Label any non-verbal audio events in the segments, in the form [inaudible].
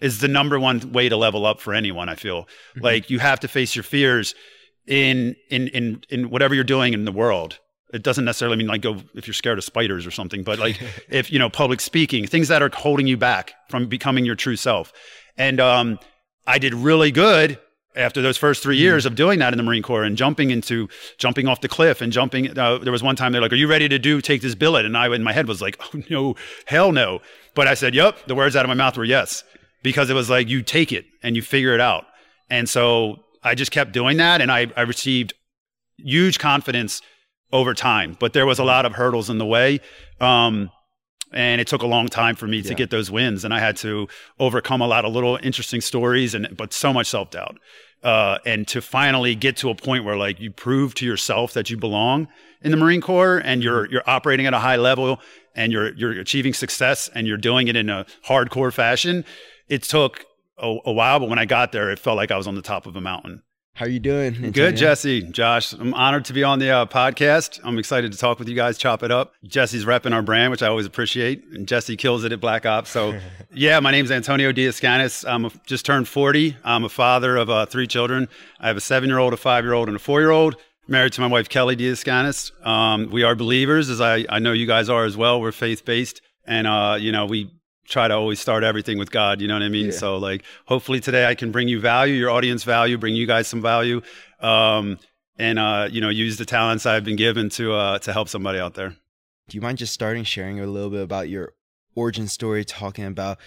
is the number one way to level up for anyone. I feel mm-hmm. like you have to face your fears in in in in whatever you're doing in the world. It doesn't necessarily mean like go if you're scared of spiders or something, but like [laughs] if you know public speaking, things that are holding you back from becoming your true self. And um, I did really good after those first three years of doing that in the Marine Corps and jumping into jumping off the cliff and jumping. Uh, there was one time they're like, "Are you ready to do take this billet?" And I in my head was like, [laughs] "Oh no, hell no!" But I said, "Yep." The words out of my mouth were yes because it was like you take it and you figure it out. And so I just kept doing that, and I, I received huge confidence over time. But there was a lot of hurdles in the way. Um, and it took a long time for me to get those wins and i had to overcome a lot of little interesting stories and but so much self-doubt uh, and to finally get to a point where like you prove to yourself that you belong in the Marine Corps and you're mm-hmm. you're operating at a high level and you're you're achieving success and you're doing it in a hardcore fashion. It took a, a while, but when I got there, it felt like I was on the top of a mountain. How are you doing? Antonio? Good, Jesse. Josh, I'm honored to be on the uh, podcast. I'm excited to talk with you guys, chop it up. Jesse's repping our brand, which I always appreciate, and Jesse kills it at BlkOps. So, [laughs] yeah, my name's Antonio DeAscanis. I'm a, just turned 40. I'm a father of uh, three children. I have a seven-year-old, a five-year-old, and a four-year-old. Married to my wife Kelly DeAscanis. Um, we are believers, as I, I know you guys are as well. We're faith-based, and uh, you know we try to always start everything with God. You know what I mean? Yeah. So like, hopefully today I can bring you value, your audience value, bring you guys some value, um, and uh, you know, use the talents I've been given to uh, to help somebody out there. Do you mind just starting sharing a little bit about your origin story, talking about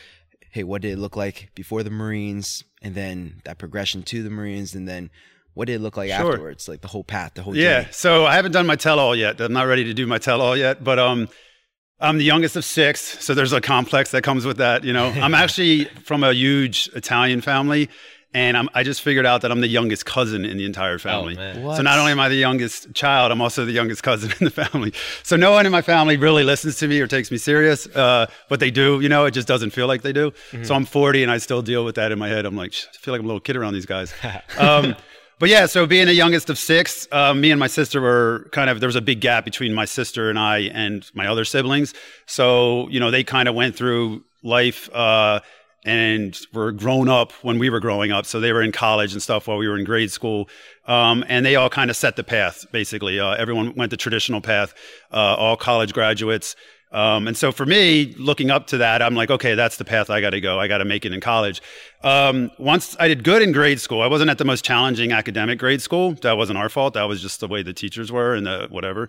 hey, what did it look like before the Marines, and then that progression to the Marines, and then what did it look like sure. afterwards, like the whole path, the whole yeah. Journey? So I haven't done my tell all yet. I'm not ready to do my tell all yet, but um I'm the youngest of six, so there's a complex that comes with that. You know, [laughs] I'm actually from a huge Italian family, and I'm, i just figured out that I'm the youngest cousin in the entire oh, family. Oh, so not only am I the youngest child, I'm also the youngest cousin in the family. So no one in my family really listens to me or takes me serious, uh, but they do. You know, it just doesn't feel like they do. Mm-hmm. So I'm 40, and I still deal with that in my head. I'm like, I feel like I'm a little kid around these guys. [laughs] Um, but yeah, so being the youngest of six, uh, me and my sister were kind of there was a big gap between my sister and I and my other siblings. So you know they kind of went through life uh, and were grown up when we were growing up. So they were in college and stuff while we were in grade school, um, and they all kind of set the path. Basically, uh, everyone went the traditional path. Uh, all college graduates. Um, and so for me, looking up to that, I'm like, okay, that's the path I got to go. I got to make it in college. Um, once I did good in grade school, I wasn't at the most challenging academic grade school. That wasn't our fault. That was just the way the teachers were and the whatever,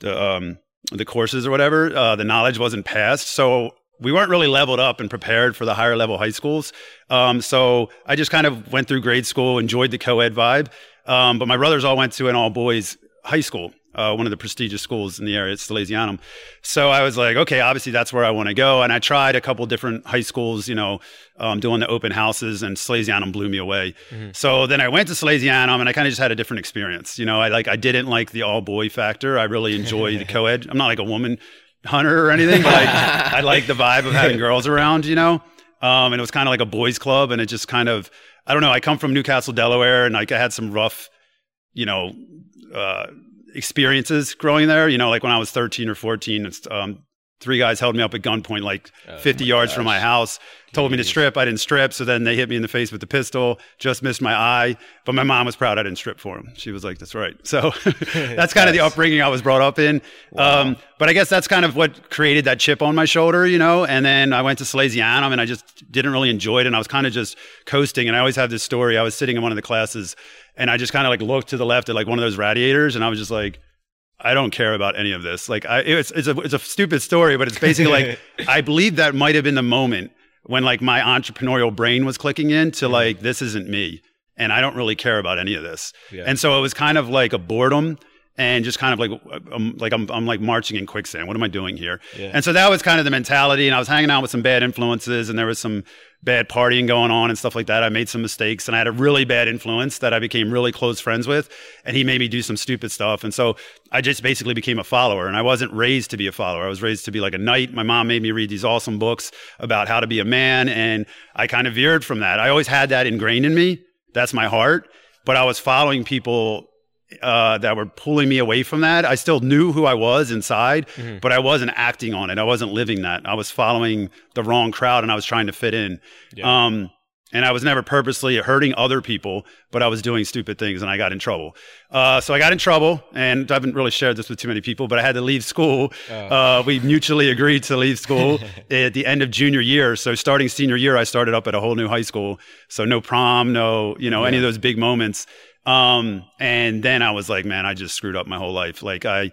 the um, the courses or whatever. Uh, the knowledge wasn't passed, so we weren't really leveled up and prepared for the higher level high schools. Um, so I just kind of went through grade school, enjoyed the co-ed vibe. Um, but my brothers all went to an all boys high school uh, one of the prestigious schools in the area, it's Salesianum. So I was like, okay, obviously that's where I want to go. And I tried a couple different high schools, you know, um, doing the open houses, and Salesianum blew me away. Mm-hmm. So then I went to Salesianum, and I kind of just had a different experience. You know, I like I didn't like the all boy factor. I really enjoy the [laughs] co-ed. I'm not like a woman hunter or anything, but I, I [laughs] like the vibe of having girls around. You know, um, and it was kind of like a boys club, and it just kind of I don't know. I come from New Castle, Delaware, and like I had some rough, you know. Uh, experiences growing there. You know, like when I was 13 or 14, um, three guys held me up at gunpoint like oh, 50 yards gosh. from my house, told me to strip. I didn't strip. So then they hit me in the face with the pistol, just missed my eye. But my mom was proud I didn't strip for him. She was like, that's right. So [laughs] that's kind of the upbringing I was brought up in. Wow. Um, but I guess that's kind of what created that chip on my shoulder, you know? And then I went to Salesianum and I just didn't really enjoy it. And I was kind of just coasting. And I always have this story. I was sitting in one of the classes and I just kind of like looked to the left at like one of those radiators, and I was just like, I don't care about any of this. Like, I, it's it's a it's a stupid story, but it's basically like [laughs] I believe that might have been the moment when like my entrepreneurial brain was clicking in to like this isn't me, and I don't really care about any of this. Yeah. And so it was kind of like a boredom and just kind of like I'm like I'm, I'm like marching in quicksand. What am I doing here? Yeah. And so that was kind of the mentality. And I was hanging out with some bad influences, and there was some bad partying going on and stuff like that. I made some mistakes, and I had a really bad influence that I became really close friends with, and he made me do some stupid stuff. And so I just basically became a follower. And I wasn't raised to be a follower. I was raised to be like a knight. My mom made me read these awesome books about how to be a man, and I kind of veered from that. I always had that ingrained in me. That's my heart. But I was following people uh, that were pulling me away from that. I still knew who I was inside, mm-hmm. but I wasn't acting on it. I wasn't living that. I was following the wrong crowd and I was trying to fit in. Yeah. Um, and I was never purposely hurting other people, but I was doing stupid things and I got in trouble. Uh, so I got in trouble, and I haven't really shared this with too many people, but I had to leave school. Oh. Uh, we mutually agreed to leave school [laughs] at the end of junior year. So starting senior year, I started up at a whole new high school. So no prom, no, you know, yeah. any of those big moments. Um, and then I was like, man, I just screwed up my whole life. Like I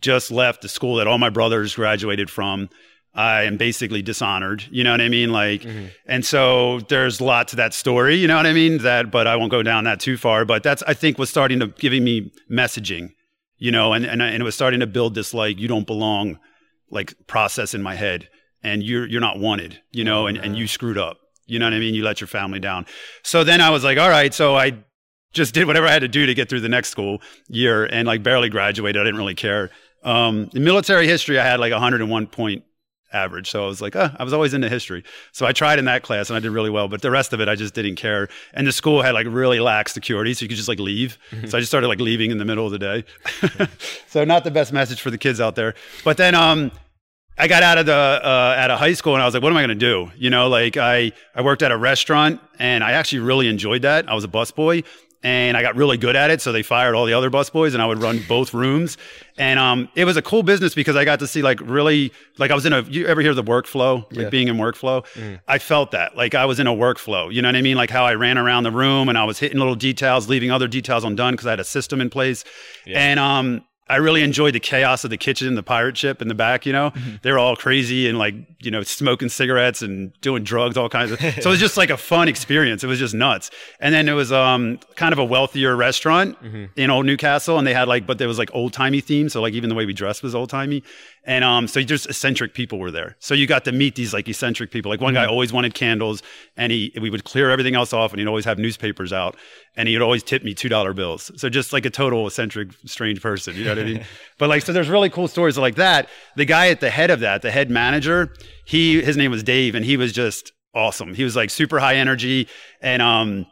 just left the school that all my brothers graduated from. I am basically dishonored. You know what I mean? Like, mm-hmm. and so there's a lot to that story. You know what I mean? That, but I won't go down that too far. But that's I think was starting to giving me messaging. You know, and and and it was starting to build this like you don't belong, like process in my head, and you're you're not wanted. You know, and and you screwed up. You know what I mean? You let your family down. So then I was like, all right. So I just did whatever I had to do to get through the next school year, and like barely graduated. I didn't really care. Um, in military history, I had like 101 point average. So I was like, oh, I was always into history. So I tried in that class and I did really well, but the rest of it I just didn't care. And the school had like really lax security, so you could just like leave. Mm-hmm. So I just started like leaving in the middle of the day. [laughs] so not the best message for the kids out there. But then um I got out of the uh, at a high school and I was like, what am I going to do? You know, like I I worked at a restaurant and I actually really enjoyed that. I was a busboy and I got really good at it. So they fired all the other busboys, and I would run both rooms. And um, it was a cool business because I got to see like really like I was in a. You ever hear the workflow? Like yeah. being in workflow, mm. I felt that like I was in a workflow. You know what I mean? Like how I ran around the room and I was hitting little details, leaving other details undone because I had a system in place. Yeah. And um, I really enjoyed the chaos of the kitchen, the pirate ship in the back, you know, mm-hmm. they were all crazy and like, you know, smoking cigarettes and doing drugs, all kinds of, [laughs] so it was just like a fun experience. It was just nuts. And then it was, um, kind of a wealthier restaurant mm-hmm. in old New Castle. And they had like, but there was like old timey theme. So like even the way we dressed was old timey. And, um, so just eccentric people were there. So you got to meet these like eccentric people. Like one mm-hmm. guy always wanted candles and he, we would clear everything else off and he'd always have newspapers out and he'd always tip me $2 bills. So just like a total eccentric, strange person, you know what I mean? [laughs] but like, so there's really cool stories like that. The guy at the head of that, the head manager, he, his name was Dave and he was just awesome. He was like super high energy and, um,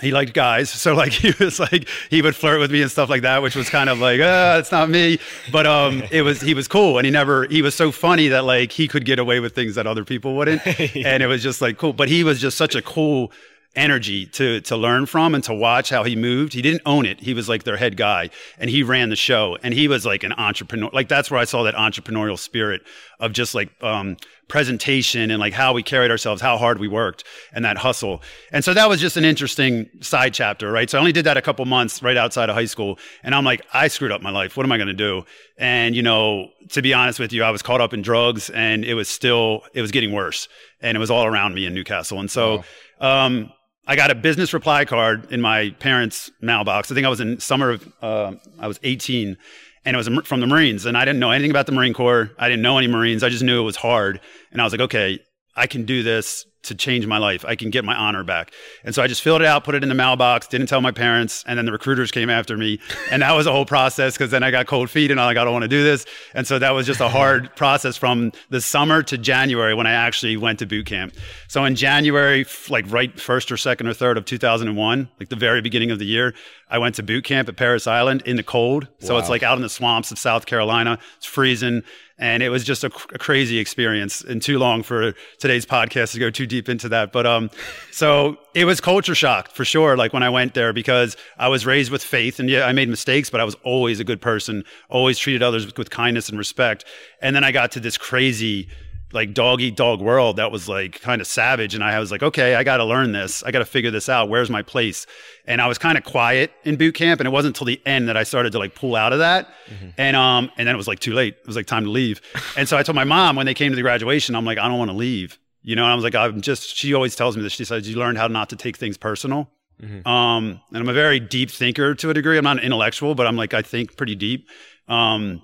he liked guys. So like [laughs] he was like he would flirt with me and stuff like that, which was kind of like, ah, it's not me. But um [laughs] it was he was cool and he never he was so funny that like he could get away with things that other people wouldn't. [laughs] and it was just like cool. But he was just such a cool energy to to learn from and to watch how he moved. He didn't own it. He was like their head guy and he ran the show and he was like an entrepreneur. Like that's where I saw that entrepreneurial spirit of just like um, presentation and like how we carried ourselves, how hard we worked and that hustle. And so that was just an interesting side chapter, right? So I only did that a couple months right outside of high school and I'm like I screwed up my life. What am I going to do? And you know, to be honest with you, I was caught up in drugs and it was still it was getting worse and it was all around me in New Castle. And so wow. um I got a business reply card in my parents' mailbox. I think I was in summer of, uh, I was 18 and it was from the Marines. And I didn't know anything about the Marine Corps. I didn't know any Marines. I just knew it was hard. And I was like, okay, I can do this to change my life. I can get my honor back. And so I just filled it out, put it in the mailbox, didn't tell my parents. And then the recruiters came after me. And that was a whole process because then I got cold feet and I'm like, I don't want to do this. And so that was just a hard [laughs] process from the summer to January when I actually went to boot camp. So in January, like right first or second or third of 2001, like the very beginning of the year, I went to boot camp at Parris Island in the cold. So wow. it's like out in the swamps of South Carolina. It's freezing. And it was just a, a, crazy experience and too long for today's podcast to go too deep into that. But, um, so it was culture shock for sure. Like when I went there because I was raised with faith and yeah, I made mistakes, but I was always a good person, always treated others with, with kindness and respect. And then I got to this crazy, like dog eat dog world that was like kind of savage and i was like okay i got to learn this. I got to figure this out. Where's my place? And i was kind of quiet in boot camp and it wasn't until the end that i started to like pull out of that. Mm-hmm. and um and then it was like too late. It was like time to leave. [laughs] And so i told my mom when they came to the graduation i'm like i don't want to leave. You know and i was like i'm just she always tells me this. She says you learned how not to take things personal. Mm-hmm. um and i'm a very deep thinker to a degree. I'm not an intellectual but i'm like i think pretty deep. Um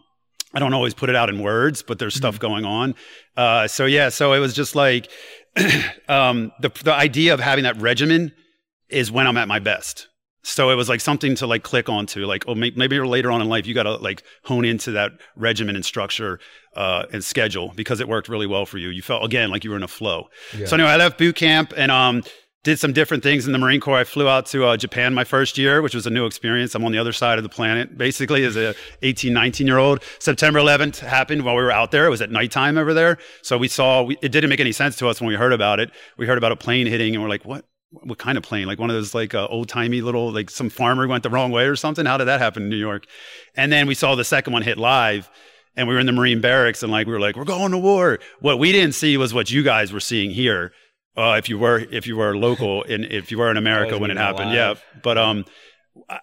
I don't always put it out in words, but there's stuff mm-hmm. going on. Uh, so yeah, so it was just like [clears throat] um, the the idea of having that regimen is when I'm at my best. So it was like something to like click onto, like oh maybe later on in life you got to like hone into that regimen and structure uh, and schedule because it worked really well for you. You felt again like you were in a flow. Yeah. So anyway, I left boot camp and um, did some different things in the Marine Corps. I flew out to uh, Japan my first year, which was a new experience. I'm on the other side of the planet, basically, as a 18, 19 year old. September 11th happened while we were out there. It was at nighttime over there. So we saw, we, it didn't make any sense to us when we heard about it. We heard about a plane hitting and we're like, what? What kind of plane? Like one of those like uh, old timey little like some farmer went the wrong way or something. How did that happen in New York? And then we saw the second one hit live, and we were in the Marine barracks and like we were like we're going to war. What we didn't see was what you guys were seeing here uh, if you were if you were local and if you were in America when it happened. Alive. Yeah, but um,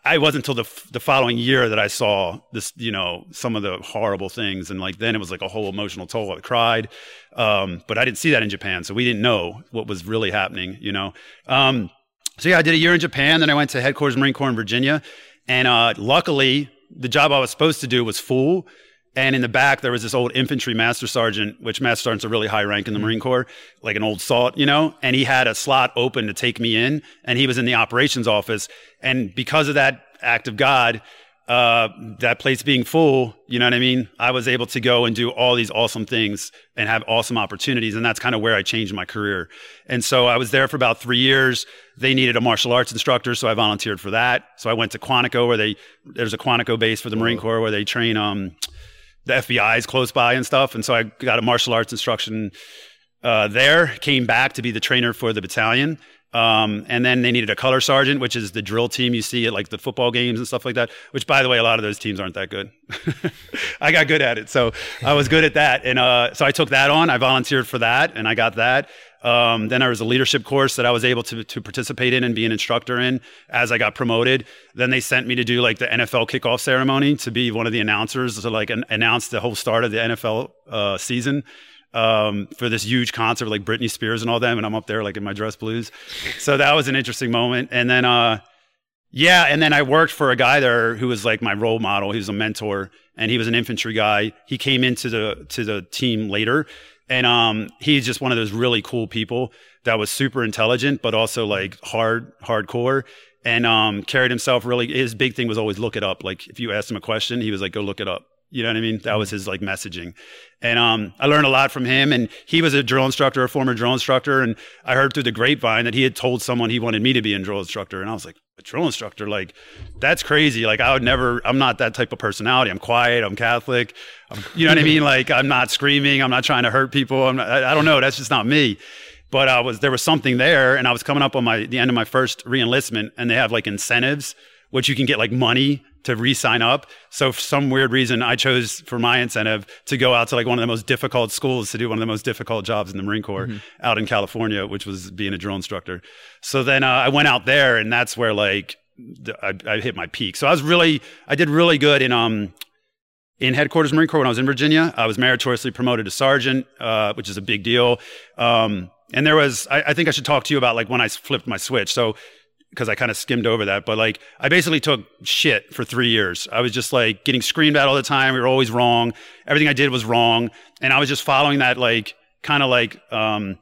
I wasn't until the the following year that I saw this, you know, some of the horrible things, and like then it was like a whole emotional toll. I cried, um, but I didn't see that in Japan, so we didn't know what was really happening, you know. Um, so yeah, I did a year in Japan, then I went to headquarters Marine Corps in Virginia, and uh, luckily the job I was supposed to do was full and in the back, there was this old infantry master sergeant, which master sergeant's a really high rank in the mm-hmm. Marine Corps, like an old salt, you know, and he had a slot open to take me in and he was in the operations office. And because of that act of God, uh, that place being full, you know what I mean? I was able to go and do all these awesome things and have awesome opportunities. And that's kind of where I changed my career. And so I was there for about three years. They needed a martial arts instructor. So I volunteered for that. So I went to Quantico where they, there's a Quantico base for the Marine Corps where they train, um, the FBI is close by and stuff. And so I got a martial arts instruction uh, there, came back to be the trainer for the battalion. Um, and then they needed a color sergeant, which is the drill team you see at like the football games and stuff like that. Which, by the way, a lot of those teams aren't that good. [laughs] I got good at it, so I was good at that, and uh, so I took that on. I volunteered for that, and I got that. Um, then there was a leadership course that I was able to, to participate in and be an instructor in as I got promoted. Then they sent me to do like the NFL kickoff ceremony to be one of the announcers to like an, announce the whole start of the NFL uh, season um, for this huge concert like Britney Spears and all them. And I'm up there like in my dress blues. So that was an interesting moment. And then, uh, yeah, and then I worked for a guy there who was like my role model. He was a mentor, and he was an infantry guy. He came into the to the team later, and um, he's just one of those really cool people that was super intelligent, but also like hard, hardcore and um, carried himself really. His big thing was always look it up. Like if you asked him a question, he was like, go look it up. You know what I mean? That was his like messaging. And um, I learned a lot from him. And he was a drill instructor, a former drill instructor. And I heard through the grapevine that he had told someone he wanted me to be a drill instructor. And I was like, a drill instructor? Like, that's crazy. Like, I would never, I'm not that type of personality. I'm quiet. I'm Catholic. I'm, you know what I mean? Like, I'm not screaming. I'm not trying to hurt people. I'm not, I, I don't know. That's just not me but I was there was something there, and I was coming up on my the end of my first reenlistment, and they have like incentives, which you can get like money to re-sign up. So for some weird reason, I chose for my incentive to go out to like one of the most difficult schools to do one of the most difficult jobs in the Marine Corps mm-hmm. out in California, which was being a drill instructor. So then uh, I went out there, and that's where like I, I, hit my peak. So I was really, I did really good in um in headquarters Marine Corps when I was in Virginia. I was meritoriously promoted to sergeant, uh, which is a big deal. Um, and there was, I, I think I should talk to you about like when I flipped my switch. So because I kind of skimmed over that. But like, I basically took shit for three years. I was just like getting screamed at all the time. We were always wrong. Everything I did was wrong. And I was just following that, like, kind of like, um,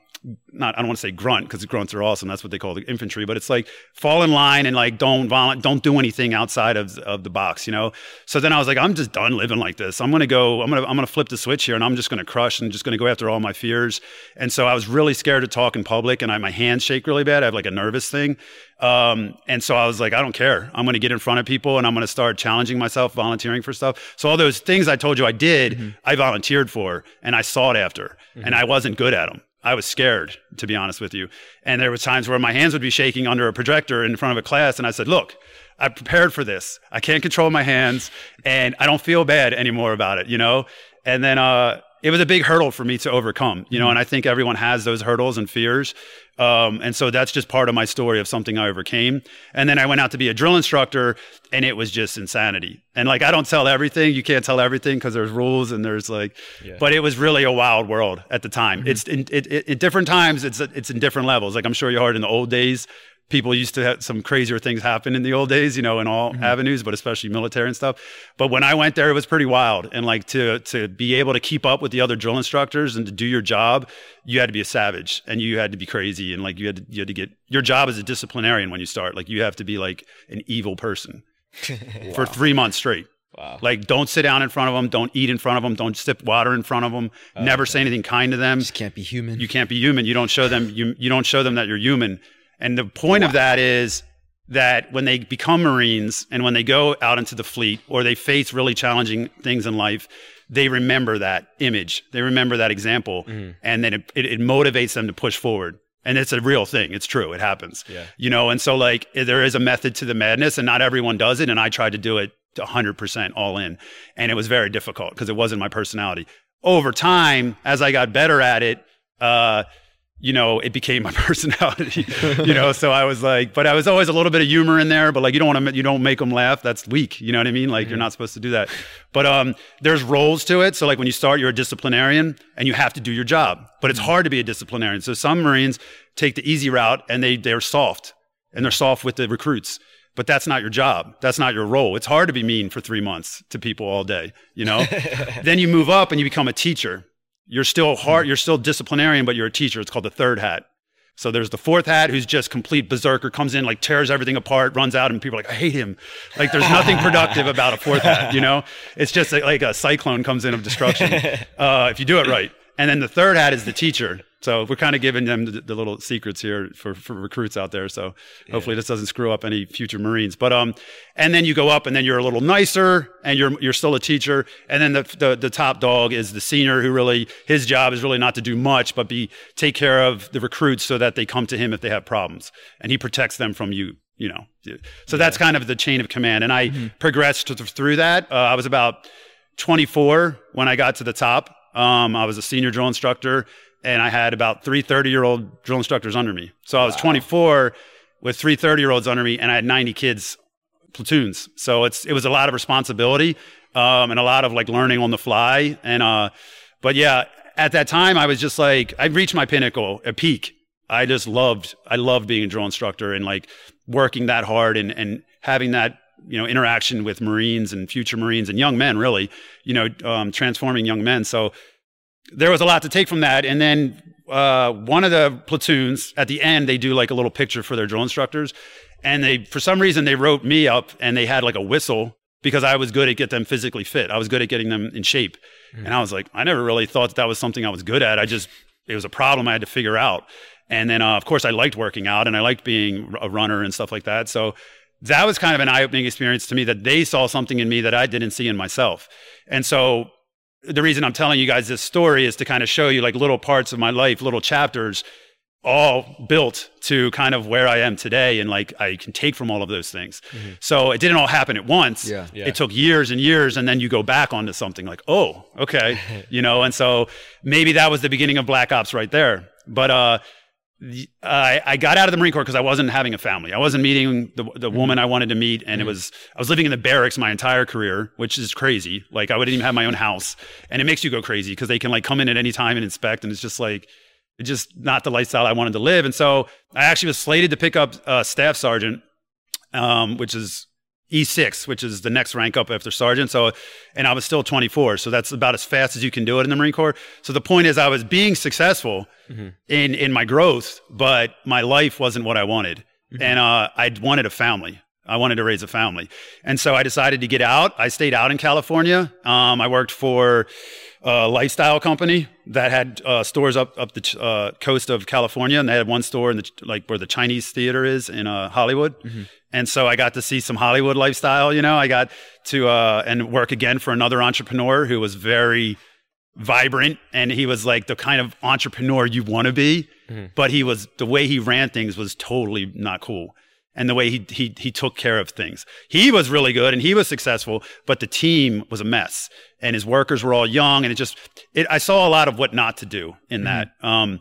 not I don't want to say grunt because grunts are awesome. That's what they call the infantry. But it's like fall in line and like don't violent, don't do anything outside of of the box, you know. So then I was like, I'm just done living like this. I'm gonna go. I'm gonna I'm gonna flip the switch here, and I'm just gonna crush and just gonna go after all my fears. And so I was really scared to talk in public, and I my hands shake really bad. I have like a nervous thing. Um, and so I was like, I don't care. I'm going to get in front of people and I'm going to start challenging myself, volunteering for stuff. So all those things I told you I did, mm-hmm. I volunteered for and I sought after, mm-hmm. and I wasn't good at them. I was scared, to be honest with you. And there were times where my hands would be shaking under a projector in front of a class, and I said, "Look, I prepared for this. I can't control my hands, and I don't feel bad anymore about it." You know. And then uh, it was a big hurdle for me to overcome. You know, mm-hmm. and I think everyone has those hurdles and fears. Um, and so that's just part of my story of something I overcame. And then I went out to be a drill instructor, and it was just insanity. And like, I don't tell everything. You can't tell everything because there's rules and there's like, yeah. but it was really a wild world at the time. Mm-hmm. It's in it, it, it, different times. It's it's in different levels. Like I'm sure you heard in the old days, people used to have some crazier things happen in the old days, you know, in all mm-hmm. avenues, but especially military and stuff. But when I went there, it was pretty wild. And like to to be able to keep up with the other drill instructors and to do your job, you had to be a savage and you had to be crazy and like you had to you had to get your job as a disciplinarian when you start. Like you have to be like an evil person [laughs] wow. for three months straight. Wow. Like, don't sit down in front of them. Don't eat in front of them. Don't sip water in front of them. Oh, never okay. say anything kind to them. You just can't be human. You can't be human. You don't show them. You you don't show them that you're human And the point wow. of that is that when they become Marines and when they go out into the fleet or they face really challenging things in life, they remember that image. They remember that example. Mm-hmm. And then it, it, it, motivates them to push forward. And it's a real thing. It's true. It happens. Yeah. You know, and so like there is a method to the madness and not everyone does it. And I tried to do it 100% all in. And it was very difficult because it wasn't my personality. Over time, as I got better at it, uh, you know, it became my [laughs] personality, you know, so I was like, but I was always a little bit of humor in there, but like, you don't want to, you don't make them laugh. That's weak. You know what I mean? Like mm-hmm. you're not supposed to do that, but, um, there's roles to it. So like when you start, you're a disciplinarian and you have to do your job, but it's mm-hmm. hard to be a disciplinarian. So some Marines take the easy route and they, they're soft and they're soft with the recruits but that's not your job. That's not your role. It's hard to be mean for three months to people all day, you know? [laughs] then you move up and you become a teacher. You're still hard, you're still disciplinarian, but you're a teacher. It's called the third hat. So there's the fourth hat who's just complete berserker, comes in, like tears everything apart, runs out, and people are like, I hate him. Like there's nothing [laughs] productive about a fourth hat, you know? It's just like a cyclone comes in of destruction [laughs] uh, if you do it right. And then the third hat is the teacher. So we're kind of giving them the, the, little secrets here for, for recruits out there. So yeah. hopefully this doesn't screw up any future Marines. But um, and then you go up, and then you're a little nicer, and you're you're still a teacher. And then the, the the top dog is the senior, who really his job is really not to do much, but be take care of the recruits so that they come to him if they have problems, and he protects them from you. You know, so that's kind of the chain of command. And I mm-hmm. progressed through that. Uh, I was about 24 when I got to the top. Um, I was a senior drill instructor and I had about three 30 year old drill instructors under me. So I was wow. 24 with three 30 year olds under me, and I had 90 kids platoons. So it's it was a lot of responsibility um, and a lot of like learning on the fly. And uh, but yeah, at that time I was just like I reached my pinnacle, a peak. I just loved I loved being a drill instructor and like working that hard and and having that you know interaction with Marines and future Marines and young men really you know um, transforming young men. So there was a lot to take from that. And then uh, one of the platoons at the end, they do like a little picture for their drill instructors. And they, for some reason, they wrote me up and they had like a whistle because I was good at get them physically fit. I was good at getting them in shape. Mm. And I was like, I never really thought that, that was something I was good at. I just, it was a problem I had to figure out. And then, uh, of course, I liked working out and I liked being a runner and stuff like that. So that was kind of an eye opening experience to me that they saw something in me that I didn't see in myself. And so the reason I'm telling you guys this story is to kind of show you like little parts of my life, little chapters, all built to kind of where I am today. And like I can take from all of those things. Mm-hmm. So it didn't all happen at once. Yeah, yeah. It took years and years. And then you go back onto something like, oh, okay. [laughs] you know, and so maybe that was the beginning of BlkOps right there. But, uh, I, I got out of the Marine Corps because I wasn't having a family. I wasn't meeting the, the woman I wanted to meet. And it was, I was living in the barracks my entire career, which is crazy. Like I wouldn't even have my own house. And it makes you go crazy because they can like come in at any time and inspect. And it's just like, it's just not the lifestyle I wanted to live. And so I actually was slated to pick up a staff sergeant, um, which is E6, which is the next rank up after sergeant. So, and I was still 24. So that's about as fast as you can do it in the Marine Corps. So the point is, I was being successful mm-hmm. in in my growth, but my life wasn't what I wanted, mm-hmm. and uh, I wanted a family. I wanted to raise a family, and so I decided to get out. I stayed out in California. Um, I worked for a lifestyle company that had uh, stores up up the uh, coast of California, and they had one store in the like where the Chinese theater is in uh, Hollywood. Mm-hmm. And so I got to see some Hollywood lifestyle, you know, I got to, uh, and work again for another entrepreneur who was very vibrant and he was like the kind of entrepreneur you want to be. Mm-hmm. But he was, the way he ran things was totally not cool. And the way he, he, he took care of things. He was really good and he was successful, but the team was a mess and his workers were all young. And it just, it, I saw a lot of what not to do in mm-hmm. that. Um,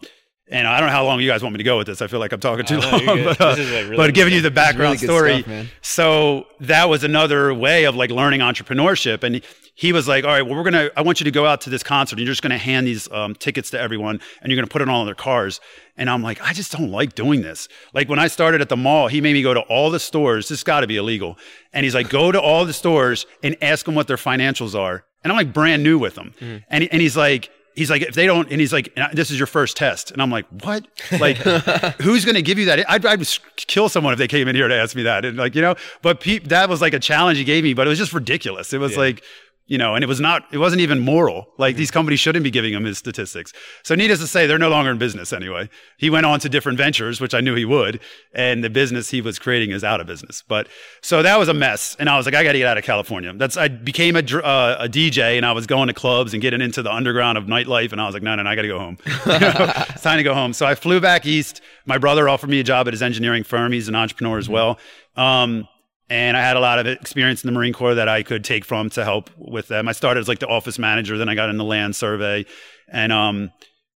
and I don't know how long you guys want me to go with this. I feel like I'm talking too long, but, uh, really but giving you the background really story. Stuff, so that was another way of like learning entrepreneurship. And he was like, all right, well, we're going to, I want you to go out to this concert. And you're just going to hand these um, tickets to everyone and you're going to put it all in their cars. And I'm like, I just don't like doing this. Like when I started at the mall, he made me go to all the stores. This got to be illegal. And he's like, go to all the stores and ask them what their financials are. And I'm like brand new with them. Mm. And, he, and he's like, he's like, if they don't, and he's like, this is your first test. And I'm like, what? Like, [laughs] who's going to give you that? I'd, I'd, kill someone if they came in here to ask me that. And like, you know, but pe- that was like a challenge he gave me, but it was just ridiculous. It was yeah. like, you know, and it was not, it wasn't even moral. Like these companies shouldn't be giving him his statistics. So needless to say, they're no longer in business anyway. He went on to different ventures, which I knew he would. And the business he was creating is out of business. But so that was a mess. And I was like, I got to get out of California. That's, I became a, uh, a DJ and I was going to clubs and getting into the underground of nightlife. And I was like, no, no, no I got to go home. [laughs] it's time to go home. So I flew back east. My brother offered me a job at his engineering firm. He's an entrepreneur as well. Um, and I had a lot of experience in the Marine Corps that I could take from to help with them. I started as like the office manager, then I got in the land survey and um,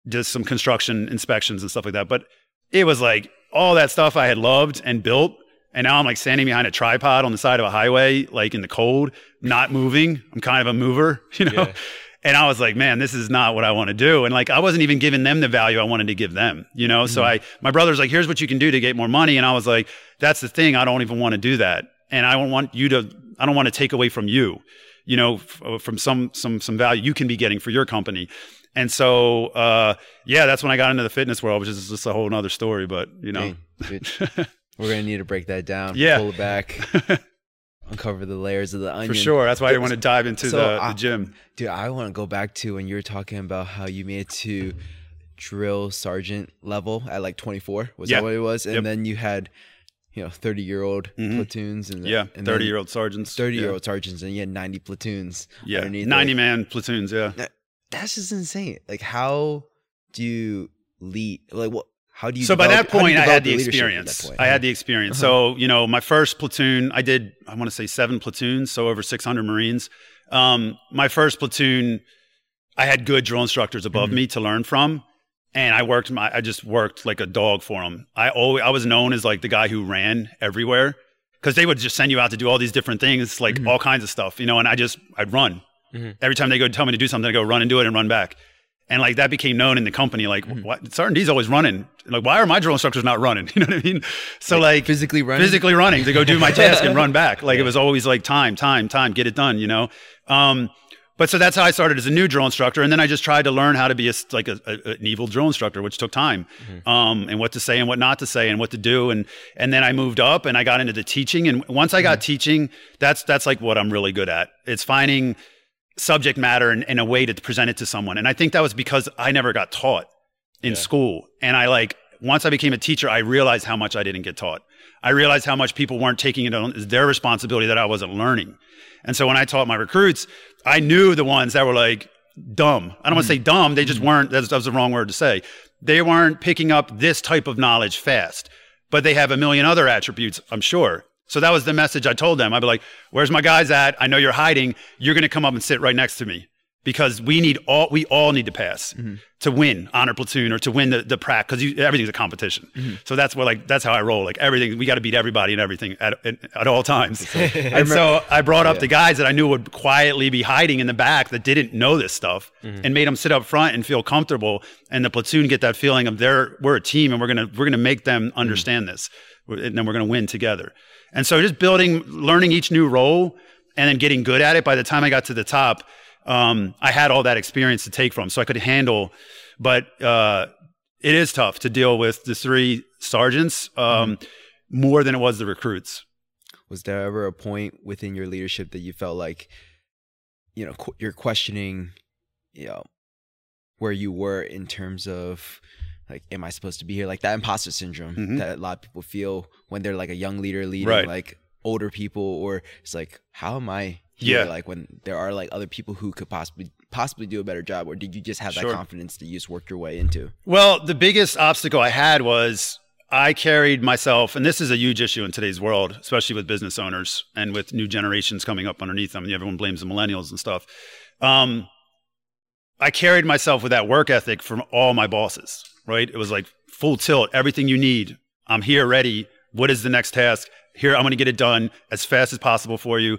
just some construction inspections and stuff like that. But it was like all that stuff I had loved and built. And now I'm like standing behind a tripod on the side of a highway, like in the cold, not moving. I'm kind of a mover, [laughs] you know? Yeah. And I was like, man, this is not what I want to do. And like, I wasn't even giving them the value I wanted to give them, you know? Mm-hmm. So I, my brother's like, here's what you can do to get more money. And I was like, that's the thing. I don't even want to do that and I don't want you to I don't want to take away from you, you know, f- uh, from some some some value you can be getting for your company. And so, uh, yeah, that's when I got into the fitness world, which is just a whole other story. But you know, [laughs] we're gonna need to break that down. Yeah, pull it back, [laughs] uncover the layers of the onion. For sure, that's why I want to dive into so the, the, gym. Dude, I want to go back to when you were talking about how you made it to drill sergeant level at like 24. Was that what it was? And yep. then you had you know, 30 year old mm-hmm. platoons and yeah, 30 year old sergeants, 30 year old sergeants, and you had 90 platoons. Yeah, 90 man platoons. Yeah, that's just insane. Like, how do you lead? Like, what? How do you? So develop, by that point, I had the experience. I had the experience. Uh-huh. So you know, my first platoon, I did. I want to say seven platoons, so over 600 Marines. Um, my first platoon, I had good drill instructors above mm-hmm. me to learn from and I worked my I just worked like a dog for them. I always I was known as like the guy who ran everywhere because they would just send you out to do all these different things, like mm-hmm. all kinds of stuff, you know. And I just I'd run mm-hmm. every time they go tell me to do something. I go run and do it and run back, and like that became known in the company. Like mm-hmm. what Sergeant D's always running. Like why are my drill instructors not running? [laughs] You know what I mean? So like, like physically running, physically running to go do my [laughs] task and run back. Like yeah. it was always like time, time, time, get it done. You know. Um, but so that's how I started as a new drill instructor, and then I just tried to learn how to be a, like a, a, an evil drill instructor, which took time, mm-hmm. um, and what to say and what not to say and what to do, and and then I moved up and I got into the teaching, and once I got mm-hmm. teaching, that's that's like what I'm really good at. It's finding subject matter and, and, a way to present it to someone, and I think that was because I never got taught in yeah. school, and I like once I became a teacher, I realized how much I didn't get taught. I realized how much people weren't taking it on as their responsibility that I wasn't learning. And so when I taught my recruits, I knew the ones that were like dumb. I don't want to say mm-hmm. dumb. They just mm-hmm. weren't, that's, was the wrong word to say. They weren't picking up this type of knowledge fast, but they have a million other attributes, I'm sure. So that was the message I told them. I'd be like, where's my guys at? I know you're hiding. You're going to come up and sit right next to me because we need all we all need to pass mm-hmm. to win honor platoon or to win the the prac because everything's a competition. Mm-hmm. So that's what like that's how I roll. Like everything, we got to beat everybody and everything at at, at all times. [laughs] and so I brought up yeah. the guys that I knew would quietly be hiding in the back that didn't know this stuff, mm-hmm. and made them sit up front and feel comfortable. And the platoon get that feeling of they're we're a team and we're gonna we're gonna make them mm-hmm. understand this, and then we're gonna win together. And so just building, learning each new role, and then getting good at it. By the time I got to the top um, I had all that experience to take from, so I could handle. But uh, it is tough to deal with the three sergeants um, mm-hmm. more than it was the recruits. Was there ever a point within your leadership that you felt like, you know, qu- you're questioning, you know, where you were in terms of like, am I supposed to be here? Like that imposter syndrome mm-hmm. that a lot of people feel when they're like a young leader leading right. like older people, or it's like, how am I yeah. like when there are like other people who could possibly possibly do a better job or did you just have that confidence that you just worked your way into? Well the biggest obstacle i had was i carried myself and this is a huge issue in today's world especially with business owners and with new generations coming up underneath them And everyone blames the millennials and stuff. Um, i carried myself with that work ethic from all my bosses right? It was like full tilt everything you need. I'm here ready. What is the next task here i'm going to get it done as fast as possible for you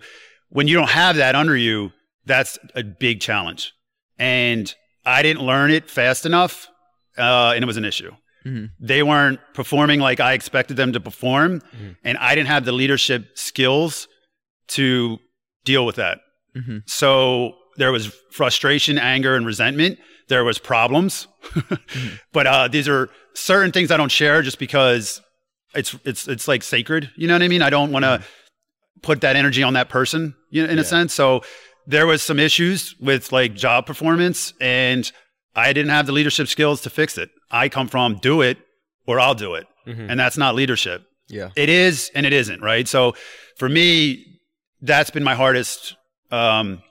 when you don't have that under you, that's a big challenge. And I didn't learn it fast enough, uh, and it was an issue. Mm-hmm. They weren't performing like I expected them to perform, mm-hmm. and I didn't have the leadership skills to deal with that. Mm-hmm. So there was frustration, anger, and resentment. There was problems, [laughs] mm-hmm. but uh, these are certain things I don't share just because it's it's it's like sacred. You know what I mean? I don't want to mm-hmm put that energy on that person you know, in yeah. a sense. So there was some issues with like job performance and I didn't have the leadership skills to fix it. I come from do it or I'll do it. Mm-hmm. And that's not leadership. Yeah. It is and it isn't, right? So for me, that's been my hardest um,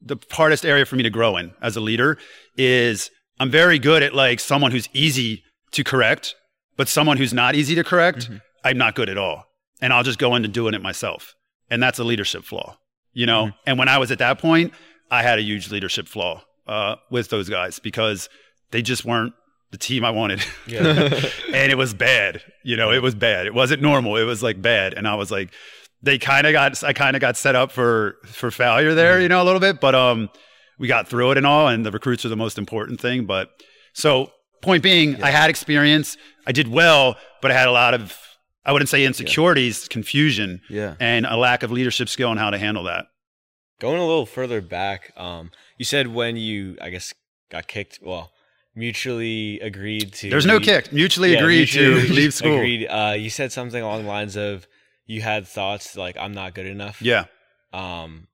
the hardest area for me to grow in as a leader is I'm very good at like someone who's easy to correct, but someone who's not easy to correct, mm-hmm. I'm not good at all. And I'll just go into doing it myself. And that's a leadership flaw, you know? Mm-hmm. And when I was at that point, I had a huge leadership flaw uh, with those guys because they just weren't the team I wanted. Yeah. [laughs] and it was bad. You know, it was bad. It wasn't normal. It was like bad. And I was like, they kind of got, I kind of got set up for, for failure there, mm-hmm. you know, a little bit, but, um, we got through it and all. And the recruits are the most important thing. But so point being, yeah. I had experience. I did well, but I had a lot of, I wouldn't say insecurities, yeah. confusion, yeah. and a lack of leadership skill on how to handle that. Going a little further back, um, you said when you, I guess, got kicked. Well, mutually agreed to. There's no kick. Mutually yeah, agreed mutually to leave school. Agreed. Uh, you said something along the lines of you had thoughts like I'm not good enough. Yeah. Um,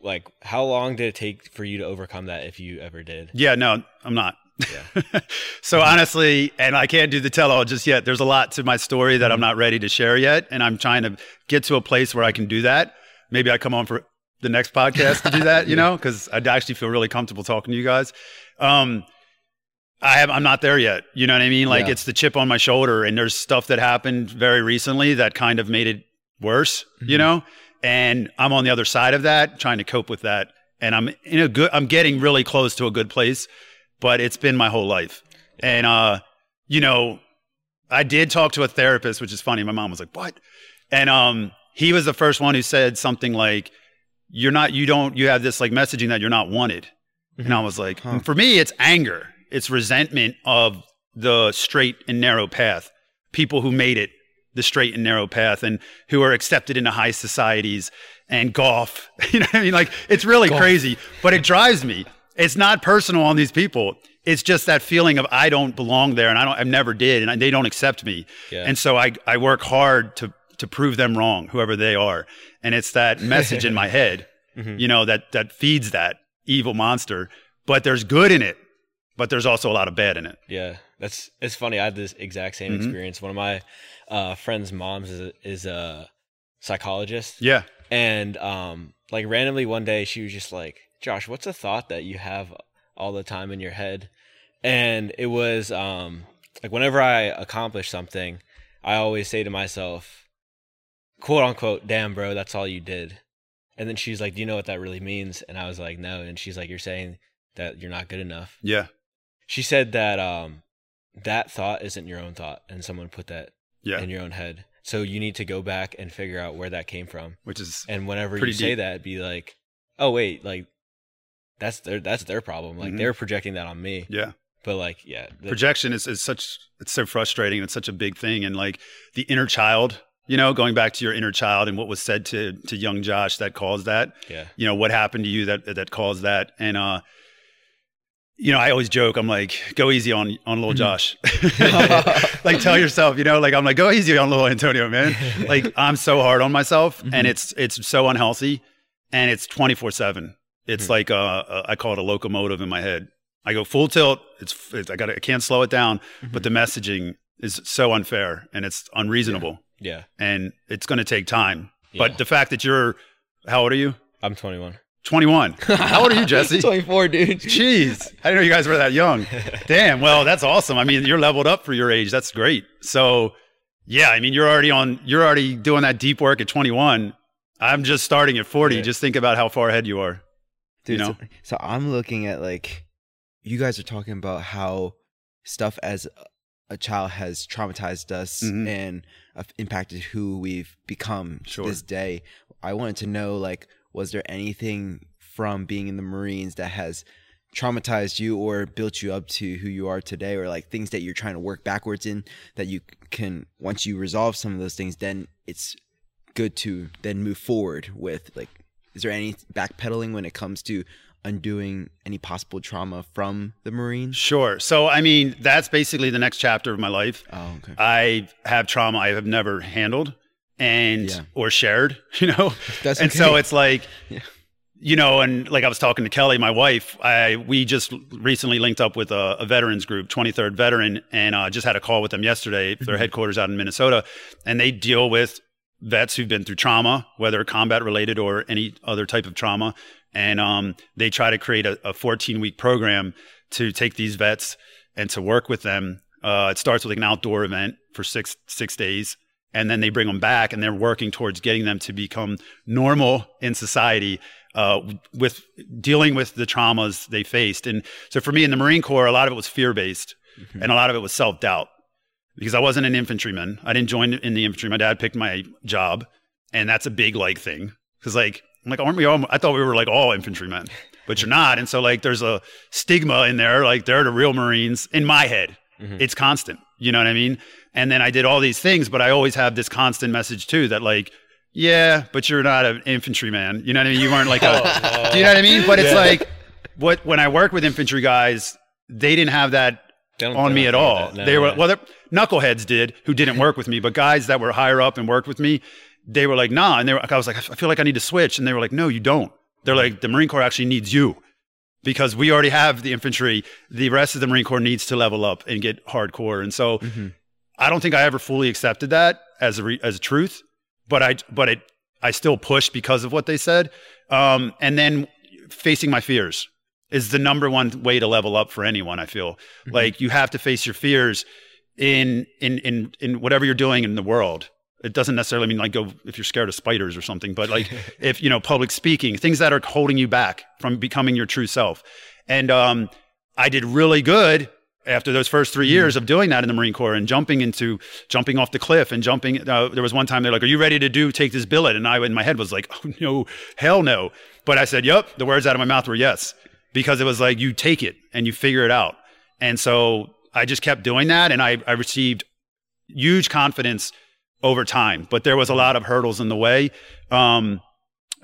like how long did it take for you to overcome that if you ever did? Yeah. No, I'm not. Yeah. [laughs] so honestly, and I can't do the tell all just yet. There's a lot to my story that I'm not ready to share yet, and I'm trying to get to a place where I can do that. Maybe I come on for the next podcast to do [laughs] that, you yeah. know, because I actually feel really comfortable talking to you guys. Um, I have, I'm not there yet. You know what I mean? Like yeah. it's the chip on my shoulder, and there's stuff that happened very recently that kind of made it worse. Mm-hmm. You know, and I'm on the other side of that, trying to cope with that, and I'm in a good. I'm getting really close to a good place, but it's been my whole life, and uh, you know, I did talk to a therapist, which is funny. My mom was like, "What?" And um, he was the first one who said something like, "You're not. You don't. You have this like messaging that you're not wanted." Mm-hmm. And I was like, huh. for me, it's anger it's resentment of the straight and narrow path, people who made it the straight and narrow path and who are accepted into high societies and golf. [laughs] You know what I mean? Like it's really golf. crazy, but it drives me. It's not personal on these people. It's just that feeling of I don't belong there and I don't, I never did and they don't accept me. Yeah. And so I, I work hard to, to prove them wrong, whoever they are. And it's that message in my [laughs] head, mm-hmm. you know, that, that feeds that evil monster, but there's good in it but there's also a lot of bad in it. Yeah, that's it's funny. I had this exact same mm-hmm. experience. One of my uh, friends' moms is a, is a psychologist. Yeah, and um, like randomly one day she was just like, "Josh, what's a thought that you have all the time in your head?" And it was um, like whenever I accomplish something, I always say to myself, "quote unquote," "Damn, bro, that's all you did." And then she's like, "Do you know what that really means?" And I was like, "No." And she's like, "You're saying." that you're not good enough. Yeah she said that um, that thought isn't your own thought, and someone put that yeah. in your own head. So you need to go back and figure out where that came from. Which is and whenever you say that, be like, oh wait, like that's their that's their problem. Like mm-hmm. they're projecting that on me. Yeah. But like, yeah, the, projection is, is such it's so frustrating. It's such a big thing, and like the inner child you know, going back to your inner child and what was said to to young Josh that caused that. Yeah. You know, what happened to you that that caused that. And uh you know, I always joke. I'm like, go easy on on little mm-hmm. Josh. [laughs] [laughs] like, tell yourself, you know, like I'm like, go easy on little Antonio, man. [laughs] like, I'm so hard on myself, mm-hmm. and it's it's so unhealthy, and it's 24 seven. It's mm-hmm. like uh, uh, I call it a locomotive in my head. I go full tilt. It's, it's I got I can't slow it down, mm-hmm. but the messaging is so unfair and it's unreasonable. Yeah, yeah. and it's going to take time. Yeah. But the fact that you're, how old are you? I'm 21. 21. [laughs] How old are you, Jesse? [laughs] 24, dude. Jeez. I didn't know you guys were that young. [laughs] Damn. Well, that's awesome. I mean, you're leveled up for your age. That's great. So, yeah, I mean, you're already on, you're already doing that deep work at 21. I'm just starting at 40. Yeah. Just think about how far ahead you are. Dude, you know? so, so I'm looking at like, you guys are talking about how stuff as a child has traumatized us mm-hmm. and uh, impacted who we've become sure. this day. I wanted to know, like, was there anything from being in the Marines that has traumatized you or built you up to who you are today or like things that you're trying to work backwards in that you can once you resolve some of those things then it's good to then move forward with like is there any backpedaling when it comes to undoing any possible trauma from the Marines? Sure. So, I mean, that's basically the next chapter of my life. Oh, okay. I have trauma I have never handled and yeah. or shared, [laughs] you know. That's and okay. so it's like, yeah. you know, and like I was talking to Kelly, my wife, I we just recently linked up with a, a veterans group, 23rd Veteran, and uh, just had a call with them yesterday. Their Mm-hmm. headquarters out in Minnesota, and they deal with vets who've been through trauma, whether combat related or any other type of trauma, and um, they try to create a, a 14 week program to take these vets and to work with them. Uh, it starts with like an outdoor event for six six days, and then they bring them back, and they're working towards getting them to become normal in society uh, with dealing with the traumas they faced. And so for me in the Marine Corps, a lot of it was fear based, and a lot of it was self doubt because I wasn't an infantryman. I didn't join in the infantry. My dad picked my job, and that's a big like thing because like I'm like aren't we all? I thought we were like all infantrymen, but you're not. And so like there's a stigma in there. Like they're the real Marines in my head. It's constant. You know what I mean? And then I did all these things, but I always have this constant message too that like. Yeah, but you're not an infantryman. You know what I mean? You weren't like a. [laughs] do you know what I mean? But it's like what when I work with infantry guys, they didn't have that on me at all. No, they were yeah. well, knuckleheads did who didn't work with me, but guys that were higher up and worked with me, they were like, nah. And they were, I was like, I feel like I need to switch, and they were like, no, you don't. They're like, the Marine Corps actually needs you because we already have the infantry. The rest of the Marine Corps needs to level up and get hardcore, and so I don't think I ever fully accepted that as a re- as a truth, but I but it I still pushed because of what they said. Um, and then facing my fears is the number one way to level up for anyone. I feel like you have to face your fears in in in in whatever you're doing in the world. It doesn't necessarily mean like go if you're scared of spiders or something, but like [laughs] if you know public speaking, things that are holding you back from becoming your true self. And um, I did really good after those first three years of doing that in the Marine Corps and jumping into jumping off the cliff and jumping. Uh, there was one time they're like, "Are you ready to do take this billet?" And I in my head was like, "Oh no, hell no!" But I said, "Yep." The words out of my mouth were yes because it was like you take it and you figure it out. And so I just kept doing that, and I, I received huge confidence over time. But there was a lot of hurdles in the way. Um,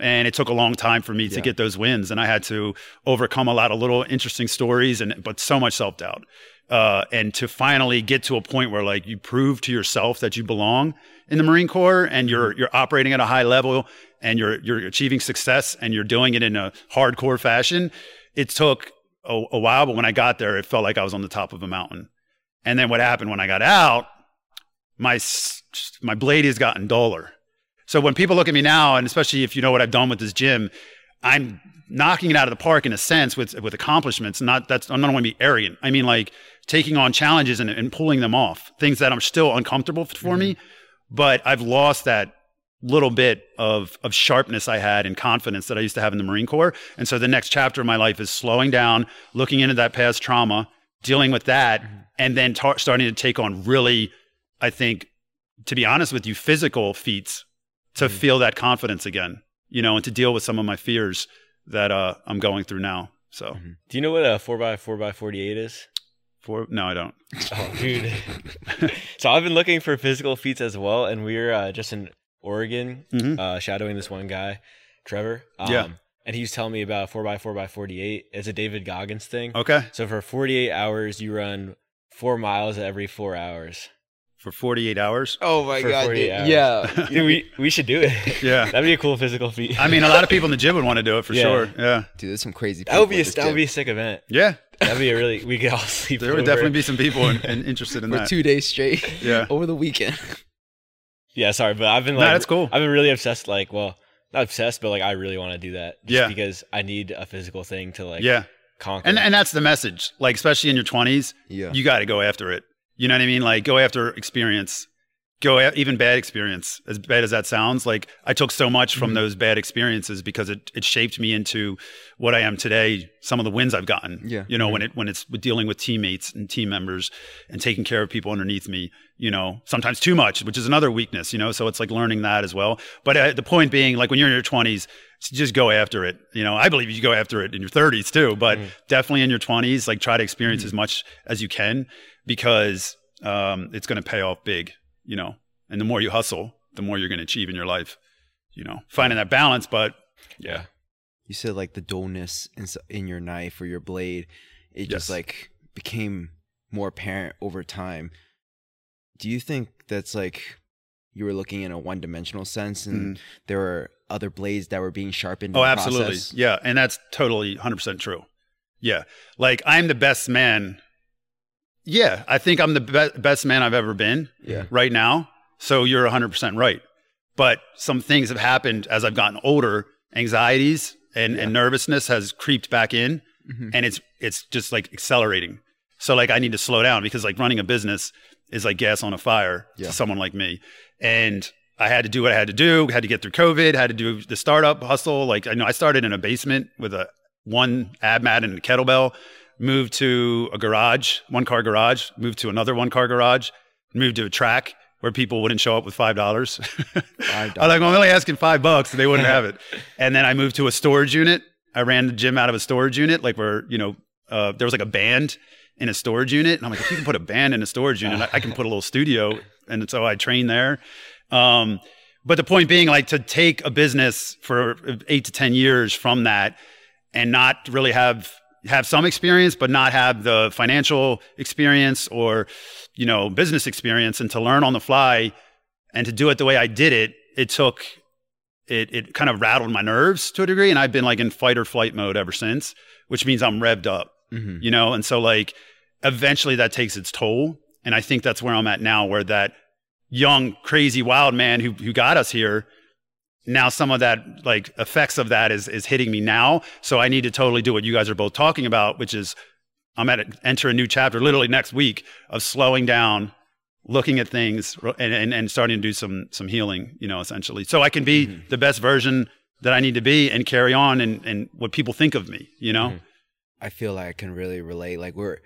and it took a long time for me to Yeah. get those wins and i had to overcome a lot of little interesting stories and but so much self-doubt uh, and to finally get to a point where like you prove to yourself that you belong in the marine corps and you're you're operating at a high level and you're you're achieving success and you're doing it in a hardcore fashion it took a, a while but when i got there it felt like i was on the top of a mountain and then what happened when i got out my my blade has gotten duller so when people look at me now, and especially if you know what I've done with this gym, I'm knocking it out of the park in a sense with with accomplishments. Not that's I'm not want to be arrogant. I mean like taking on challenges and, and pulling them off, things that I'm still uncomfortable for me, mm-hmm. but I've lost that little bit of of sharpness I had and confidence that I used to have in the Marine Corps. And so the next chapter of my life is slowing down, looking into that past trauma, dealing with that, and then tar- starting to take on really, I think, to be honest with you, physical feats to feel that confidence again, you know, and to deal with some of my fears that uh, I'm going through now. So, Do you know what a four x four x forty eight is? for no, I don't. Oh, dude. [laughs] so I've been looking for physical feats as well, and we're uh, just in Oregon, Mhm. uh, shadowing this one guy, Trevor. Um, Yeah. And he was telling me about four x four x forty eight. It's a David Goggins thing. Okay, So for forty eight hours, you run four miles every four hours. for 48 hours. Oh my For god, 48 dude. hours. Yeah. [laughs] Dude, we we should do it. Yeah. [laughs] that'd be a cool physical feat. I mean, a lot of people in the gym would want to do it for Yeah. sure. Yeah, Dude, there's some crazy that would be a, that would be a sick event. yeah. That'd be a really we could all [laughs] sleep. There would definitely be some people in, in, interested in that. for that. two days straight. Yeah. Over the weekend. Yeah, sorry, but I've been No, like, that's cool. I've been really obsessed. Like, well, not obsessed, but like I really want to do that. Just Yeah. because I need a physical thing to like yeah, conquer. and and that's the message. Like, especially in your 20s, Yeah. you got to go after it. You know what I mean? Like, go after experience. Go even bad experience, as bad as that sounds. Like, I took so much from those bad experiences because it it shaped me into what I am today. Some of the wins I've gotten. Yeah. You know, when it when it's dealing with teammates and team members and taking care of people underneath me. You know, sometimes too much, which is another weakness. You know, so it's like learning that as well. But uh, the point being, like when you're in your 20s, just go after it. You know, I believe you go after it in your 30s too, but definitely in your 20s, like try to experience as much as you can because um, it's going to pay off big. You know, and the more you hustle, the more you're going to achieve in your life. You know, finding that balance, but yeah, You said like the dullness in, in your knife or your blade, it just like became more apparent over time. Do you think that's like you were looking in a one dimensional sense, and mm. there were other blades that were being sharpened. Oh, absolutely, process. yeah, and that's totally hundred percent true. Yeah, like I'm the best man. Yeah, I think I'm the be- best man I've ever been. Yeah. right now. So you're 100 percent right. But some things have happened as I've gotten older. Anxieties and, yeah. and nervousness has creeped back in, mm-hmm. and it's it's just like accelerating. So like I need to slow down because like running a business is like gas on a fire yeah. to someone like me. And I had to do what I had to do, had to get through COVID, had to do the startup hustle. Like I know I started in a basement with a one ab mat and a kettlebell, moved to a garage, one car garage, moved to another one car garage, moved to a track where people wouldn't show up with five dollars. [laughs] I'm like, I'm only asking five bucks, and they wouldn't have it. [laughs] And then I moved to a storage unit. I ran the gym out of a storage unit, like where you know uh, there was like a band in a storage unit. And I'm like, if you can put a band in a storage unit, I, I can put a little studio. And so I trained there. Um, but the point being, like, to take a business for eight to 10 years from that and not really have have some experience but not have the financial experience or you know business experience and to learn on the fly and to do it the way I did it it took it it kind of rattled my nerves to a degree and I've been like in fight or flight mode ever since which means I'm revved up mm-hmm. you know and so like eventually that takes its toll. And I think that's where I'm at now, where that young, crazy, wild man who, who got us here, now some of that like effects of that is, is hitting me now. So I need to totally do what you guys are both talking about, which is I'm at a, enter a new chapter literally next week of slowing down, looking at things and, and, and starting to do some, some healing, you know, essentially. So I can be mm-hmm. the best version that I need to be and carry on and, and what people think of me, you know? Mm-hmm. I feel like I can really relate. Like we're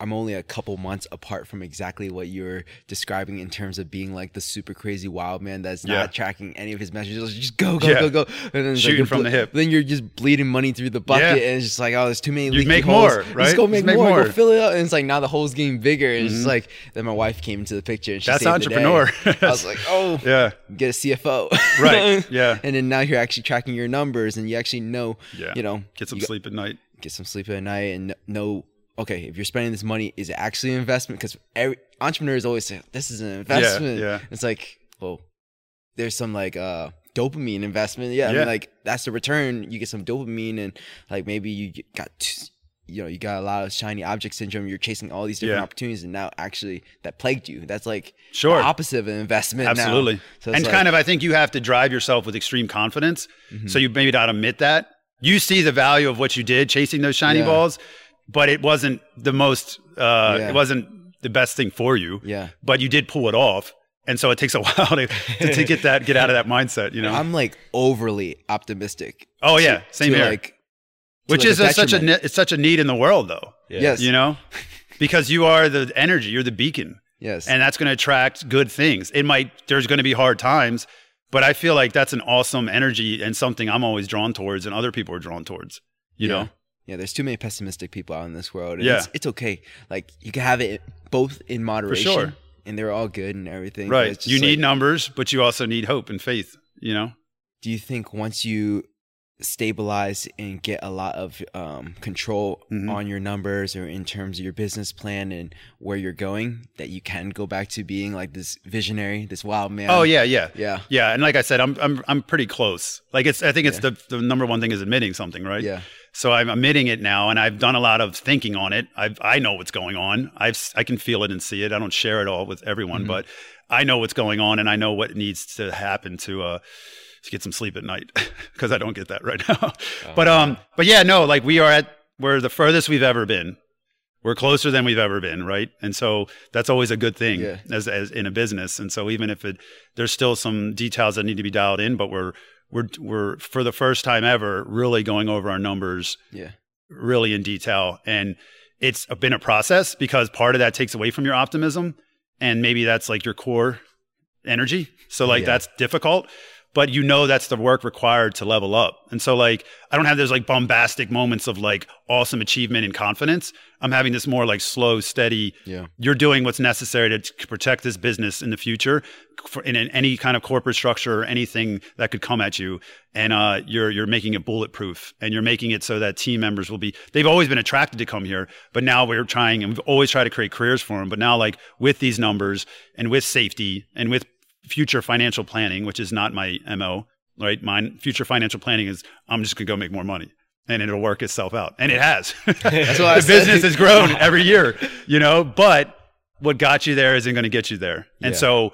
I'm only a couple months apart from exactly what you're describing in terms of being like the super crazy wild man that's yeah. not tracking any of his messages. Just go, go, yeah. go, go, and then shooting like from ble- the hip. Then you're just bleeding money through the bucket, yeah. and it's just like, oh, there's too many. You make holes. more, right? Just go make, make more. more. Go fill it up, and it's like now the hole's getting bigger, and mm-hmm. it's like then my wife came into the picture, and she that's entrepreneur. I was like, oh, [laughs] yeah, get a CFO, right? [laughs] Yeah, and then now you're actually tracking your numbers, and you actually know, yeah. you know, get some sleep at night. Get some sleep at night, and know okay, if you're spending this money, is it actually an investment? Because every entrepreneurs always say this is an investment. Yeah, yeah. It's like, well, there's some like uh dopamine investment. Yeah, yeah. I mean, like that's the return. You get some dopamine, and like maybe you got. you know, you got a lot of shiny object syndrome. You're chasing all these different yeah. opportunities, and now actually that plagued you. That's like sure opposite of an investment. Absolutely, so and like, kind of, I think you have to drive yourself with extreme confidence. Mm-hmm. So you maybe not admit that you see the value of what you did chasing those shiny yeah. balls, but it wasn't the most. Uh, yeah. It wasn't the best thing for you. Yeah. But you did pull it off, and so it takes a [laughs] while to, to, to get that get out of that mindset. You know, I'm like overly optimistic. Oh yeah, same to here. Like, Which is a, such a it's such a need in the world, though. Yeah. Yes. You know, [laughs] because you are the energy, you're the beacon. Yes. And that's going to attract good things. It might. There's going to be hard times, but I feel like that's an awesome energy and something I'm always drawn towards, and other people are drawn towards. You yeah. know. Yeah, there's too many pessimistic people out in this world. yeah. It's, it's, okay. Like you can have it both in moderation. For sure. And they're all good and everything. Right. You like, need numbers, but you also need hope and faith, you know? Do you think once you stabilize and get a lot of um, control mm-hmm. on your numbers or in terms of your business plan and where you're going that you can go back to being like this visionary this wild man oh yeah yeah yeah yeah and like i said i'm i'm, I'm pretty close like it's i think it's yeah. the, the number one thing is admitting something right yeah so I'm admitting it now, and I've done a lot of thinking on it. I I know what's going on. I've I can feel it and see it. I don't share it all with everyone, mm-hmm. but I know what's going on, and I know what needs to happen to uh to get some sleep at night [laughs] because I don't get that right now. Oh, but um, but yeah, no, like we are at we're the furthest we've ever been. We're closer than we've ever been, right? And so that's always a good thing yeah. as, as in a business. And so even if it there's still some details that need to be dialed in, but we're we're we're for the first time ever really going over our numbers yeah really in detail and it's been a process because part of that takes away from your optimism and maybe that's like your core energy so like yeah. that's difficult but you know that's the work required to level up. And so like I don't have those like bombastic moments of like awesome achievement and confidence. I'm having this more like slow, steady. Yeah. You're doing what's necessary to protect this business in the future, for, in, in any kind of corporate structure or anything that could come at you, and uh, you're you're making it bulletproof, and you're making it so that team members will be. They've always been attracted to come here, but now we're trying, and we've always tried to create careers for them. But now, like with these numbers and with safety and with future financial planning, which is not my MO, right? Mine future financial planning is I'm just gonna go make more money and it'll work itself out. And it has. [laughs] That's what I the business has grown every year, you know, but what got you there isn't going to get you there. And Yeah. so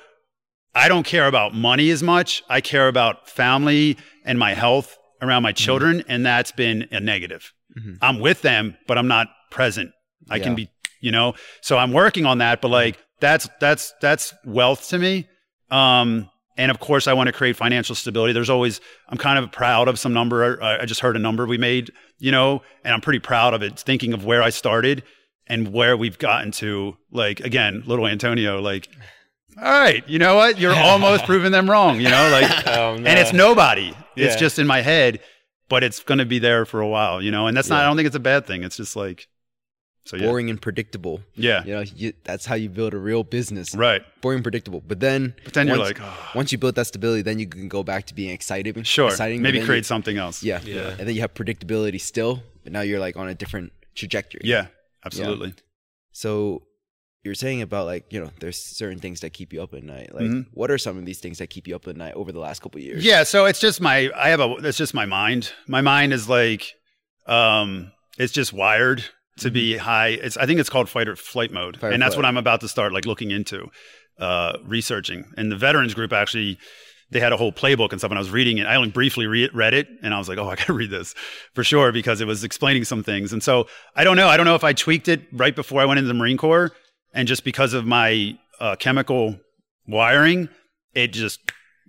I don't care about money as much. I care about family and my health around my children. And that's been a negative. Mhm. I'm with them, but I'm not present. I can be, you know, so I'm working on that, but like that's, that's, that's wealth to me. Um, and of course, I want to create financial stability. There's always, I'm kind of proud of some number. I, I just heard a number we made, you know, and I'm pretty proud of it, thinking of where I started and where we've gotten to. Like, again, little Antonio, like, all right, you know what? You're [laughs] almost proving them wrong, you know, like, [laughs] Oh, no. and it's nobody. It's just in my head, but it's going to be there for a while, you know, and that's not, I don't think it's a bad thing. It's just like, so yeah. Boring and predictable. Yeah. You know, you, that's how you build a real business. Right. Boring and predictable. But then, But then you're once, like, oh, once you build that stability, then you can go back to being excited. sure. exciting, Maybe create you- something else. Yeah. Yeah. And then you have predictability still, but now you're like on a different trajectory. Yeah. Absolutely. So you're saying about like, you know, there's certain things that keep you up at night. Like Mhm. what are some of these things that keep you up at night over the last couple of years? Yeah, so it's just my I have a it's just my mind. My mind is like um it's just wired to be high. It's I think it's called fight or flight mode. And that's flight. what I'm about to start like looking into uh researching. And the veterans group actually they had a whole playbook and stuff and I was reading it. I only briefly re- read it and I was like, "Oh, I got to [laughs] read this for sure because it was explaining some things." And so I don't know. I don't know if I tweaked it right before I went into the Marine Corps and just because of my uh, chemical wiring, it just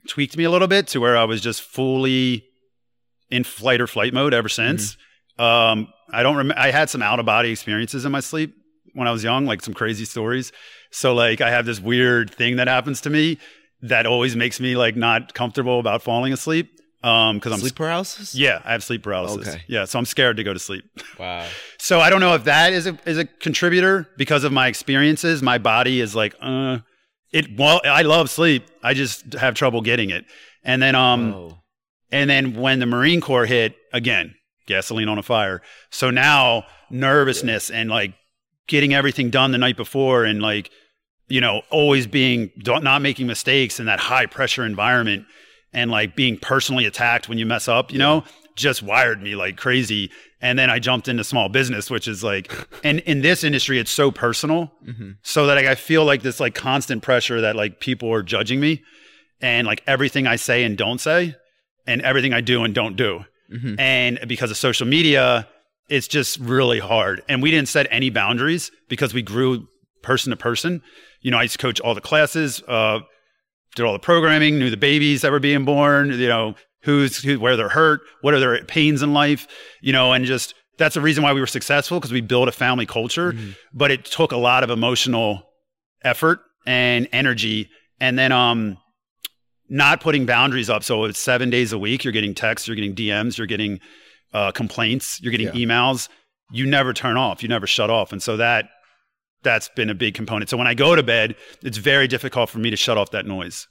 tweaked me a little bit to where I was just fully in flight or flight mode ever since. Um, I don't remember. I had some out of body experiences in my sleep when I was young, like some crazy stories. So like I have this weird thing that happens to me that always makes me like not comfortable about falling asleep. Um, because I'm Sleep paralysis? yeah, I have sleep paralysis. Okay. Yeah, so I'm scared to go to sleep. [laughs] Wow. So I don't know if that is a is a contributor because of my experiences. My body is like, uh, it. Well, I love sleep. I just have trouble getting it. And then um, Oh. and then when the Marine Corps hit, again, gasoline on a fire. So now nervousness and like getting everything done the night before and like, you know, always being, don't- making mistakes in that high pressure environment and like being personally attacked when you mess up, you know, just wired me like crazy. And then I jumped into small business, which is like, and in this industry, it's so personal. Mhm. So that like, I feel like this like constant pressure that like people are judging me and like everything I say and don't say and everything I do and don't do. Mhm. And because of social media, it's just really hard. And we didn't set any boundaries because we grew person to person. You know, I used to coach all the classes, uh, did all the programming, knew the babies that were being born, you know, who's who, where they're hurt, what are their pains in life, you know, and just that's the reason why we were successful because we built a family culture. But it took a lot of emotional effort and energy. And then um not putting boundaries up. So it's seven days a week. You're getting texts, you're getting DMs, you're getting uh, complaints, you're getting Yeah. emails. You never turn off. You never shut off. And so that that's been a big component. So when I go to bed, it's very difficult for me to shut off that noise.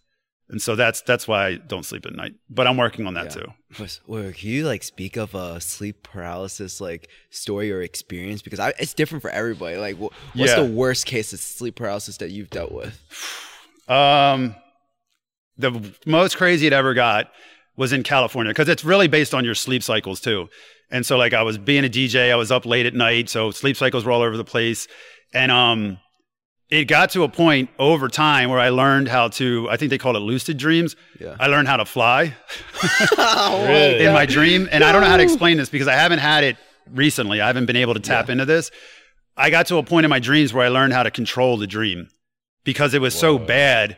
And so that's that's why I don't sleep at night. But I'm working on that Yeah. too. Or can you like speak of a sleep paralysis like story or experience? Because I, it's different for everybody. Like, wh- what's Yeah. the worst case of sleep paralysis that you've dealt with? [sighs] Um, the most crazy it ever got was in California because it's really based on your sleep cycles too. And so, like, I was being a DJ, I was up late at night, so sleep cycles were all over the place. And um, it got to a point over time where I learned how to. I think they call it lucid dreams. Yeah. I learned how to fly [laughs] [laughs] oh, Really? in my dream, and I don't know how to explain this because I haven't had it recently. I haven't been able to tap into this. I got to a point in my dreams where I learned how to control the dream because it was so bad.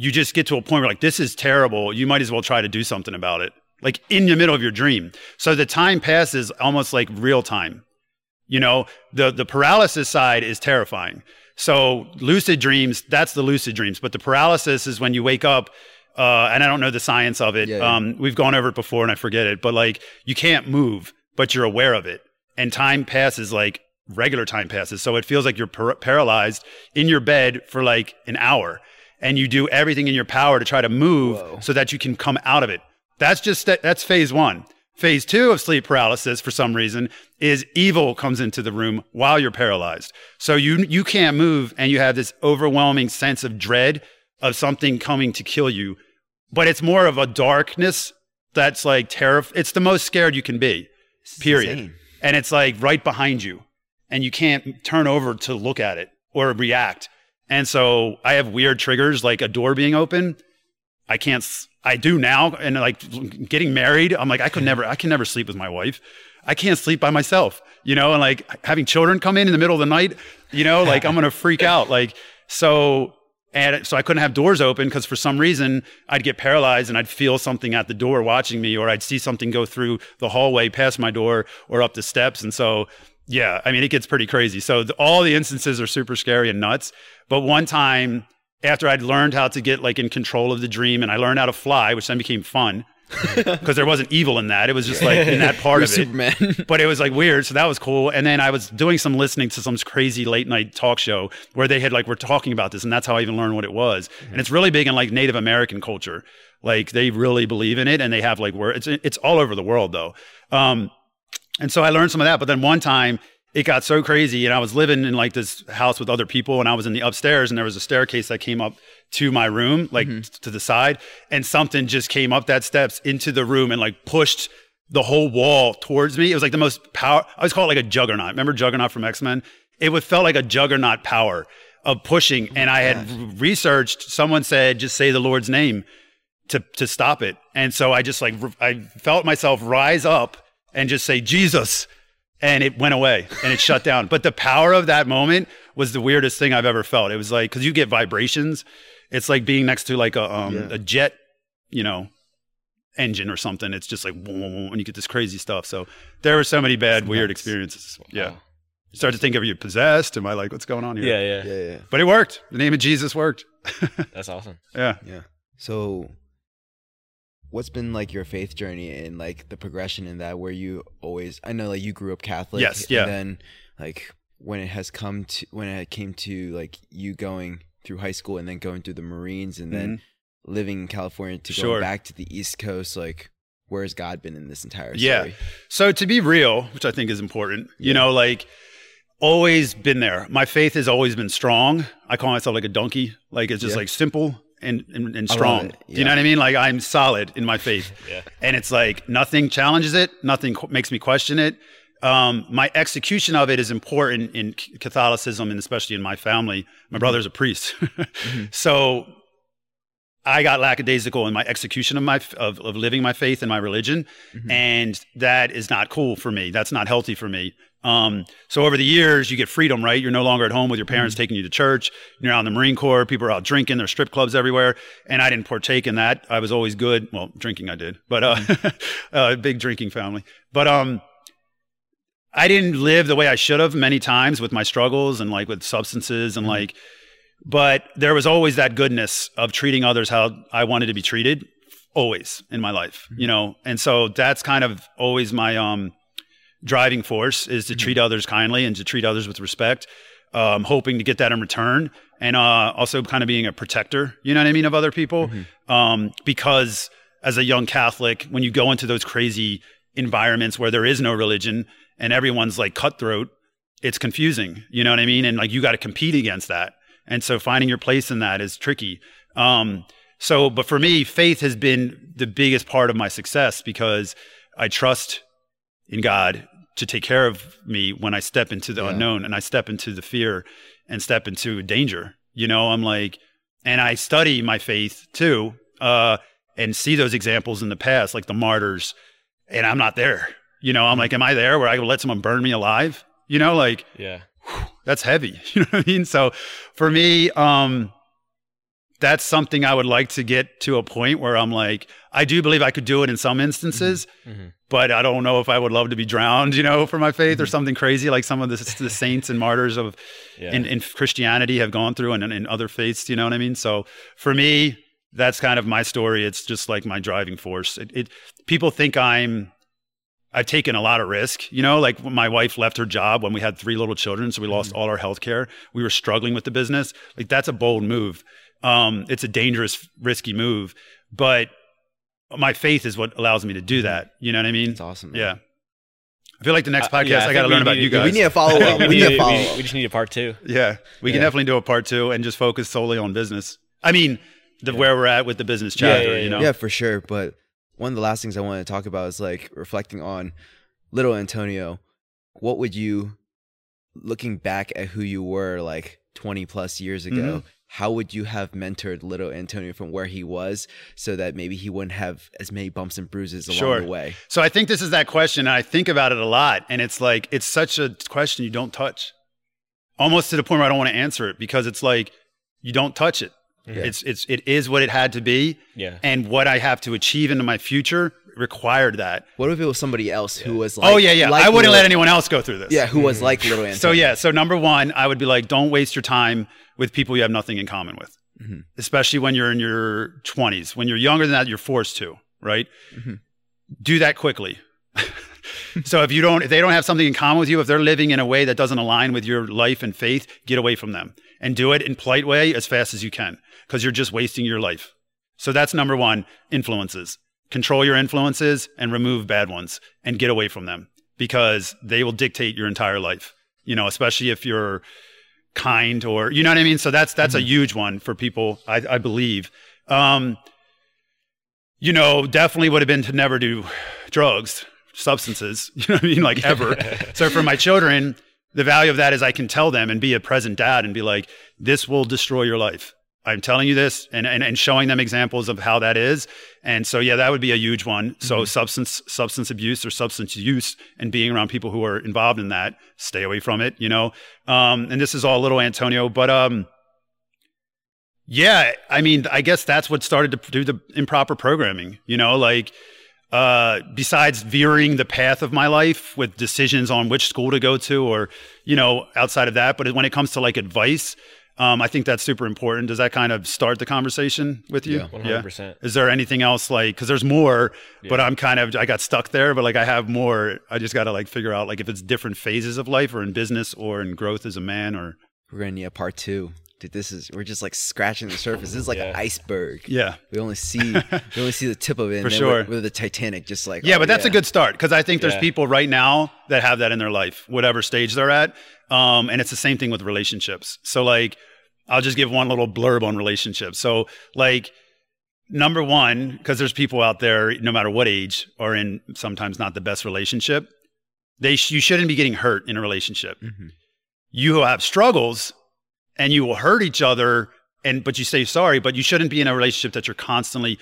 You just get to a point where like this is terrible. You might as well try to do something about it. Like in the middle of your dream. So the time passes almost like real time. You know, the the paralysis side is terrifying. So lucid dreams, that's the lucid dreams. But the paralysis is when you wake up, uh, and I don't know the science of it. Yeah, yeah. Um, we've gone over it before and I forget it, but like you can't move, but you're aware of it. And time passes like regular time passes. So it feels like you're par- paralyzed in your bed for like an hour. And you do everything in your power to try to move Whoa. so that you can come out of it. That's just that's phase one. Phase two of sleep paralysis, for some reason, is evil comes into the room while you're paralyzed. So you you can't move, and you have this overwhelming sense of dread of something coming to kill you, but it's more of a darkness that's like terror. It's the most scared you can be, period. insane. And it's like right behind you, and you can't turn over to look at it or react. And so I have weird triggers like a door being open. I can't. I do now, and like getting married, I'm like I could never. I can never sleep with my wife. I can't sleep by myself, you know, and like having children come in in the middle of the night, you know, like I'm gonna freak out. Like so, and so I couldn't have doors open because for some reason I'd get paralyzed and I'd feel something at the door watching me, or I'd see something go through the hallway past my door or up the steps, and so yeah, I mean it gets pretty crazy. So the, all the instances are super scary and nuts. But one time after I'd learned how to get like in control of the dream and I learned how to fly, which then became fun [laughs] because there wasn't evil in that. It was just like in that [laughs] part of it. Superman. [laughs] But it was like weird. So that was cool. And then I was doing some listening to some crazy late night talk show where they had like, were talking about this. And that's how I even learned what it was. And it's really big in like Native American culture. Like they really believe in it and they have like where it's, it's all over the world though. Um, and so I learned some of that. But then one time it got so crazy and I was living in like this house with other people and I was in the upstairs and there was a staircase that came up to my room, like t- to the side. And something just came up that steps into the room and like pushed the whole wall towards me. It was like the most power. I always call it like a juggernaut. Remember Juggernaut from X Men? It would felt like a juggernaut power of pushing. Oh and I had researched. Someone said, just say the Lord's name to to stop it. And so I just like I felt myself rise up and just say Jesus, and it went away and it shut down. But the power of that moment was the weirdest thing I've ever felt. It was like because you get vibrations. It's like being next to like a um, Yeah. a jet, you know, engine or something. It's just like boom, boom, boom, and you get this crazy stuff. So there were so many bad, weird nuts. experiences. Yeah. You start to think, of you possessed? Am I like, what's going on here? Yeah, yeah, yeah, yeah. But it worked. The name of Jesus worked. [laughs] That's awesome. Yeah. Yeah. So, what's been like your faith journey and like the progression in that? Where you always, I know, like you grew up Catholic. Yes, yeah. And then, like when it has come to when it came to like you going through high school and then going through the Marines and then living in California to Mm-hmm. Sure. going back to the East Coast, like where has God been in this entire Yeah. So to be real, which I think is important, you know, like always been there. My faith has always been strong. I call myself like a donkey. Like it's just Yeah. like simple and and, and I love strong. it. Do you know what I mean? Like I'm solid in my faith. [laughs] Yeah. And it's like nothing challenges it, nothing qu- makes me question it. Um, my execution of it is important in Catholicism and especially in my family. My brother's a priest. [laughs] So I got lackadaisical in my execution of my of, of living my faith and my religion, and that is not cool for me. That's not healthy for me. Um, so over the years, you get freedom, right? You're no longer at home with your parents taking you to church. You're out in the Marine Corps. People are out drinking. There's strip clubs everywhere, and I didn't partake in that. I was always good. Well, drinking I did, but uh, [laughs] uh, big drinking family. But um, I didn't live the way I should have many times with my struggles and like with substances and like, but there was always that goodness of treating others how I wanted to be treated always in my life, you know? And so that's kind of always my, um, driving force is to treat others kindly and to treat others with respect, um, hoping to get that in return. And, uh, also kind of being a protector, you know what I mean, of other people. Um, because as a young Catholic, when you go into those crazy environments where there is no religion and everyone's like cutthroat, it's confusing. You know what I mean? And like you got to compete against that. And so finding your place in that is tricky. Um, so, but for me, faith has been the biggest part of my success because I trust in God to take care of me when I step into the Yeah. unknown and I step into the fear and step into danger. You know, I'm like, and I study my faith too, uh, and see those examples in the past, like the martyrs, and I'm not there. You know, I'm like, am I there where I let someone burn me alive? You know, like Yeah. that's heavy. [laughs] You know what I mean? So for me, um, that's something I would like to get to a point where I'm like, I do believe I could do it in some instances, Mhm. but I don't know if I would love to be drowned, you know, for my faith or mm-hmm. something crazy like some of the, the [laughs] saints and martyrs of Yeah. in, in Christianity have gone through and in other faiths, you know what I mean? So for me, that's kind of my story. It's just like my driving force. It, it people think I'm I've taken a lot of risk, you know, like my wife left her job when we had three little children, so we lost mm-hmm. all our health care. We were struggling with the business. Like that's a bold move. Um, it's a dangerous, risky move, but my faith is what allows me to do that. You know what I mean? It's awesome. man. Yeah. I feel like the next Uh, podcast yeah, I I, got to learn about you guys. We need a follow up. [laughs] we, we need need, a we, follow up. we just need a part two. Yeah, we can definitely do a part two and just focus solely on business. I mean, the, where we're at with the business chapter, yeah, you know? Yeah, for sure. But one of the last things I wanted to talk about is like reflecting on little Antonio. What would you, looking back at who you were like 20 plus years ago, Mhm. How would you have mentored little Antonio from where he was so that maybe he wouldn't have as many bumps and bruises along Sure. the way? So I think this is that question. And I think about it a lot. And it's like, it's such a question you don't touch. Almost to the point where I don't want to answer it because it's like, you don't touch it. Yeah. It's, it's, it is what it had to be. Yeah. And what I have to achieve into my future required that. What if it was somebody else who was like, oh, yeah, yeah. like I wouldn't little- let anyone else go through this. Yeah, who was like little Antonio. So yeah, so number one, I would be like, don't waste your time with people you have nothing in common with, Mhm. especially when you're in your 20s. When you're younger than that, you're forced to, right? Mhm. Do that quickly. [laughs] so if you don't, if they don't have something in common with you, if they're living in a way that doesn't align with your life and faith, get away from them and do it in polite way as fast as you can, because you're just wasting your life. So that's number one. Influences. Control your influences and remove bad ones and get away from them because they will dictate your entire life. You know, especially if you're kind or you know what I mean. So that's that's a huge one for people, I, I believe. Um, you know, definitely would have been to never do drugs, substances. [laughs] You know what I mean, like ever. [laughs] so for my children, the value of that is I can tell them and be a present dad and be like, this will destroy your life. I'm telling you this and, and, and showing them examples of how that is. And so, yeah, that would be a huge one. So substance, substance abuse or substance use and being around people who are involved in that, stay away from it, you know? Um, and this is all little Antonio, but, um, yeah, I mean, I guess that's what started to do the improper programming, you know, like, uh, besides veering the path of my life with decisions on which school to go to or, you know, outside of that. But when it comes to like advice, um, I think that's super important. Does that kind of start the conversation with you? Yeah. 100%. Is there anything else like, cause there's more, but I'm kind of, I got stuck there, but like I have more. I just got to like figure out like if it's different phases of life or in business or in growth as a man or, We're gonna need a part two. Dude, this is we're just like scratching the surface. This is like an iceberg. yeah. We only see [laughs] we only see the tip of it. and For sure. With, with the Titanic, just like Yeah, oh, but that's a good start because I think there's Yeah. people right now that have that in their life, whatever stage they're at. Um, and it's the same thing with relationships. So, like, I'll just give one little blurb on relationships. So, like, number one, because there's people out there, no matter what age, are in sometimes not the best relationship. They sh- you shouldn't be getting hurt in a relationship. Mhm. You will have struggles, and you will hurt each other. And but you say sorry, but you shouldn't be in a relationship that you're constantly.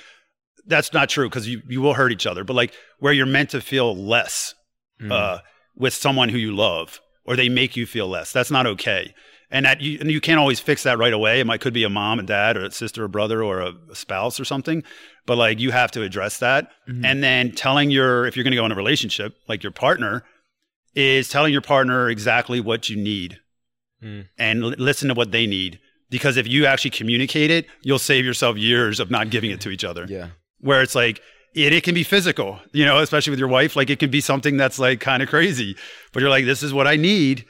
That's not true because you you will hurt each other. But like where you're meant to feel less Mhm. uh, with someone who you love, or they make you feel less. That's not okay. And that you and you can't always fix that right away. It might could be a mom and dad, or a sister or brother, or a, a spouse or something. But like you have to address that. Mhm. And then telling your if you're going to go in a relationship, like your partner, is telling your partner exactly what you need, Mm. and l- listen to what they need. Because if you actually communicate it, you'll save yourself years of not giving it to each other yeah. where it's like it, it can be physical, you know, especially with your wife. Like it can be something that's like kind of crazy, but you're like, this is what I need.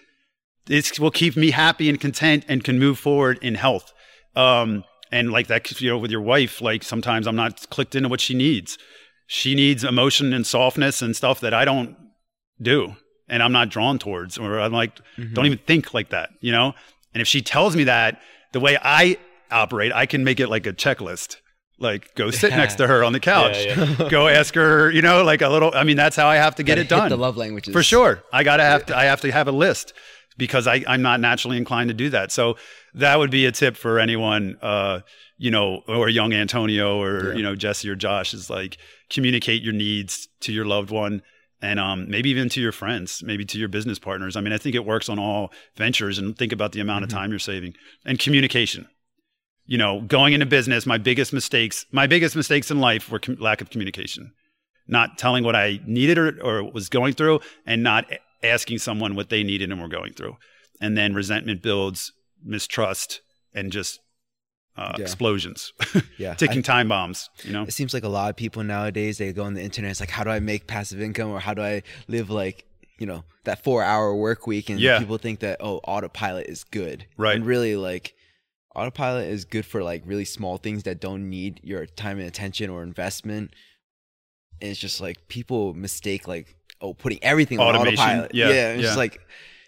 This will keep me happy and content and can move forward in health. Um, and like that, you know, with your wife, like sometimes I'm not clicked into what she needs. She needs emotion and softness and stuff that I don't do and I'm not drawn towards, or I'm like, Mhm. don't even think like that, you know? And if she tells me that, the way I operate, I can make it like a checklist. Like go [laughs] sit next to her on the couch. Yeah, yeah. go ask her, you know, like a little I mean, that's how I have to get Gotta it done. The love languages For sure. I gotta have to I have to have a list because I, I'm not naturally inclined to do that. So that would be a tip for anyone uh, you know, or young Antonio or, Yeah. you know, Jesse or Josh is like communicate your needs to your loved one and um, maybe even to your friends, maybe to your business partners. I mean, I think it works on all ventures and think about the amount of Mhm. time you're saving and communication. You know, going into business, my biggest mistakes, my biggest mistakes in life were com- lack of communication, not telling what I needed or, or was going through and not asking someone what they needed and were going through. And then resentment builds, mistrust, and just uh, Yeah. explosions, [laughs] Yeah. ticking time bombs, you know? It seems like a lot of people nowadays they go on the internet. It's like, how do I make passive income, or how do I live like you know that four hour work week? And Yeah. people think that oh, autopilot is good, Right. And really, like autopilot is good for like really small things that don't need your time and attention or investment. And it's just like people mistake like oh, putting everything on Automation. autopilot. Yeah, it's yeah. just like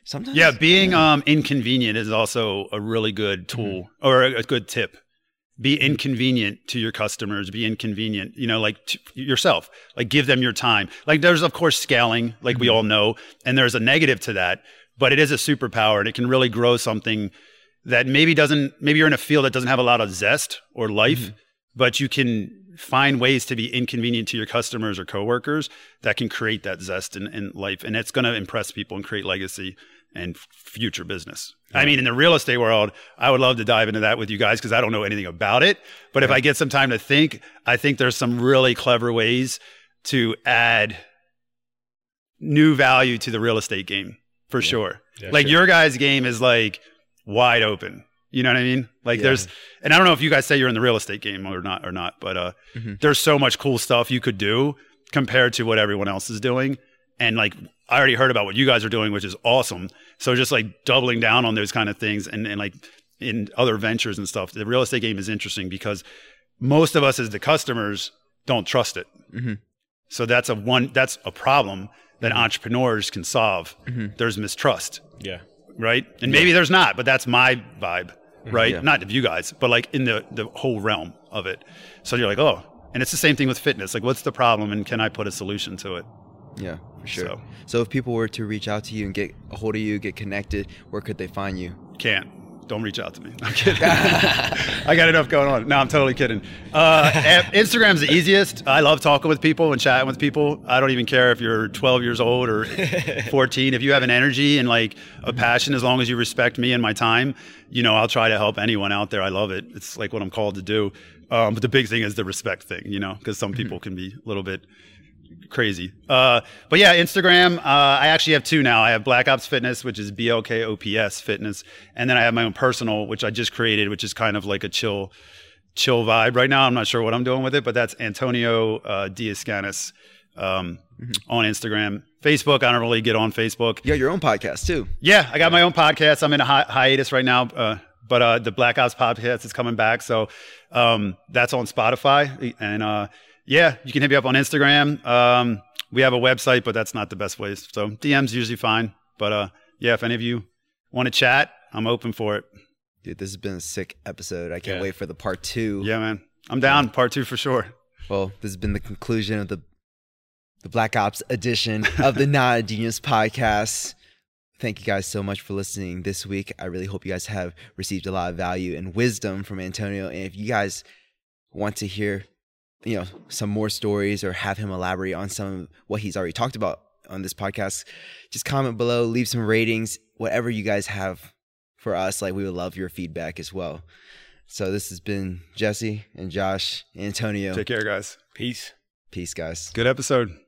sometimes. Yeah, being um, inconvenient is also a really good tool or a, a good tip. be inconvenient to your customers be inconvenient you know like to yourself like give them your time like there's of course scaling like mm-hmm. we all know and there's a negative to that but it is a superpower and it can really grow something that maybe doesn't maybe you're in a field that doesn't have a lot of zest or life mm-hmm. but you can find ways to be inconvenient to your customers or coworkers that can create that zest in, in life and it's going to impress people and create legacy and future business. Yeah. I mean, in the real estate world, I would love to dive into that with you guys because I don't know anything about it. But if I get some time to think, I think there's some really clever ways to add new value to the real estate game for yeah. sure. Like sure. your guys' game is like wide open. You know what I mean? Like there's, and I don't know if you guys say you're in the real estate game or not or not, but uh, mm-hmm. there's so much cool stuff you could do compared to what everyone else is doing. And like I already heard about what you guys are doing, which is awesome. So just like doubling down on those kind of things and, and like in other ventures and stuff. The real estate game is interesting because most of us as the customers don't trust it. Mm-hmm. So that's a one that's a problem that mm-hmm. entrepreneurs can solve. Mm-hmm. There's mistrust. Yeah. Right. And maybe there's not, but that's my vibe. Mm-hmm. Right. Yeah. Not of you guys, but like in the the whole realm of it. So you're like, oh, and it's the same thing with fitness. Like, what's the problem, and can I put a solution to it? Yeah, for sure. So, so, if people were to reach out to you and get a hold of you, get connected, where could they find you? Can't. Don't reach out to me. I'm [laughs] kidding. I got enough going on. No, I'm totally kidding. Uh, Instagram's the easiest. I love talking with people and chatting with people. I don't even care if you're 12 years old or [laughs] 14. if you have an energy and like a passion, as long as you respect me and my time, you know, I'll try to help anyone out there. I love it. It's like what I'm called to do. Um, but the big thing is the respect thing, you know, because some mm-hmm. people can be a little bit crazy. Uh, but yeah, Instagram. Uh, I actually have two now. I have Black Ops Fitness, which is B L K O P S Fitness, and then I have my own personal, which I just created, which is kind of like a chill, chill vibe. Right now, I'm not sure what I'm doing with it, but that's Antonio uh, DeAscanis um, mm-hmm. on Instagram. Facebook, I don't really get on Facebook. You got your own podcast too. Yeah, I got my own podcast. I'm in a hi- hiatus right now. Uh, but uh, the Black Ops podcast is coming back, so um, that's on Spotify, and uh, yeah, you can hit me up on Instagram. Um, we have a website, but that's not the best way. So DM's usually fine. But uh, yeah, if any of you want to chat, I'm open for it. Dude, this has been a sick episode. I can't yeah. wait for the part two. Yeah, man. I'm down. Part two for sure. Well, this has been the conclusion of the the Black Ops edition of the [laughs] Not a Genius podcast. Thank you guys so much for listening this week. I really hope you guys have received a lot of value and wisdom from Antonio. And if you guys want to hear you know some more stories or have him elaborate on some of what he's already talked about on this podcast. Just comment below leave some ratings whatever you guys have for us like we would love your feedback as well. So this has been jesse and josh antonio. Take care guys. Peace. Peace guys. Good episode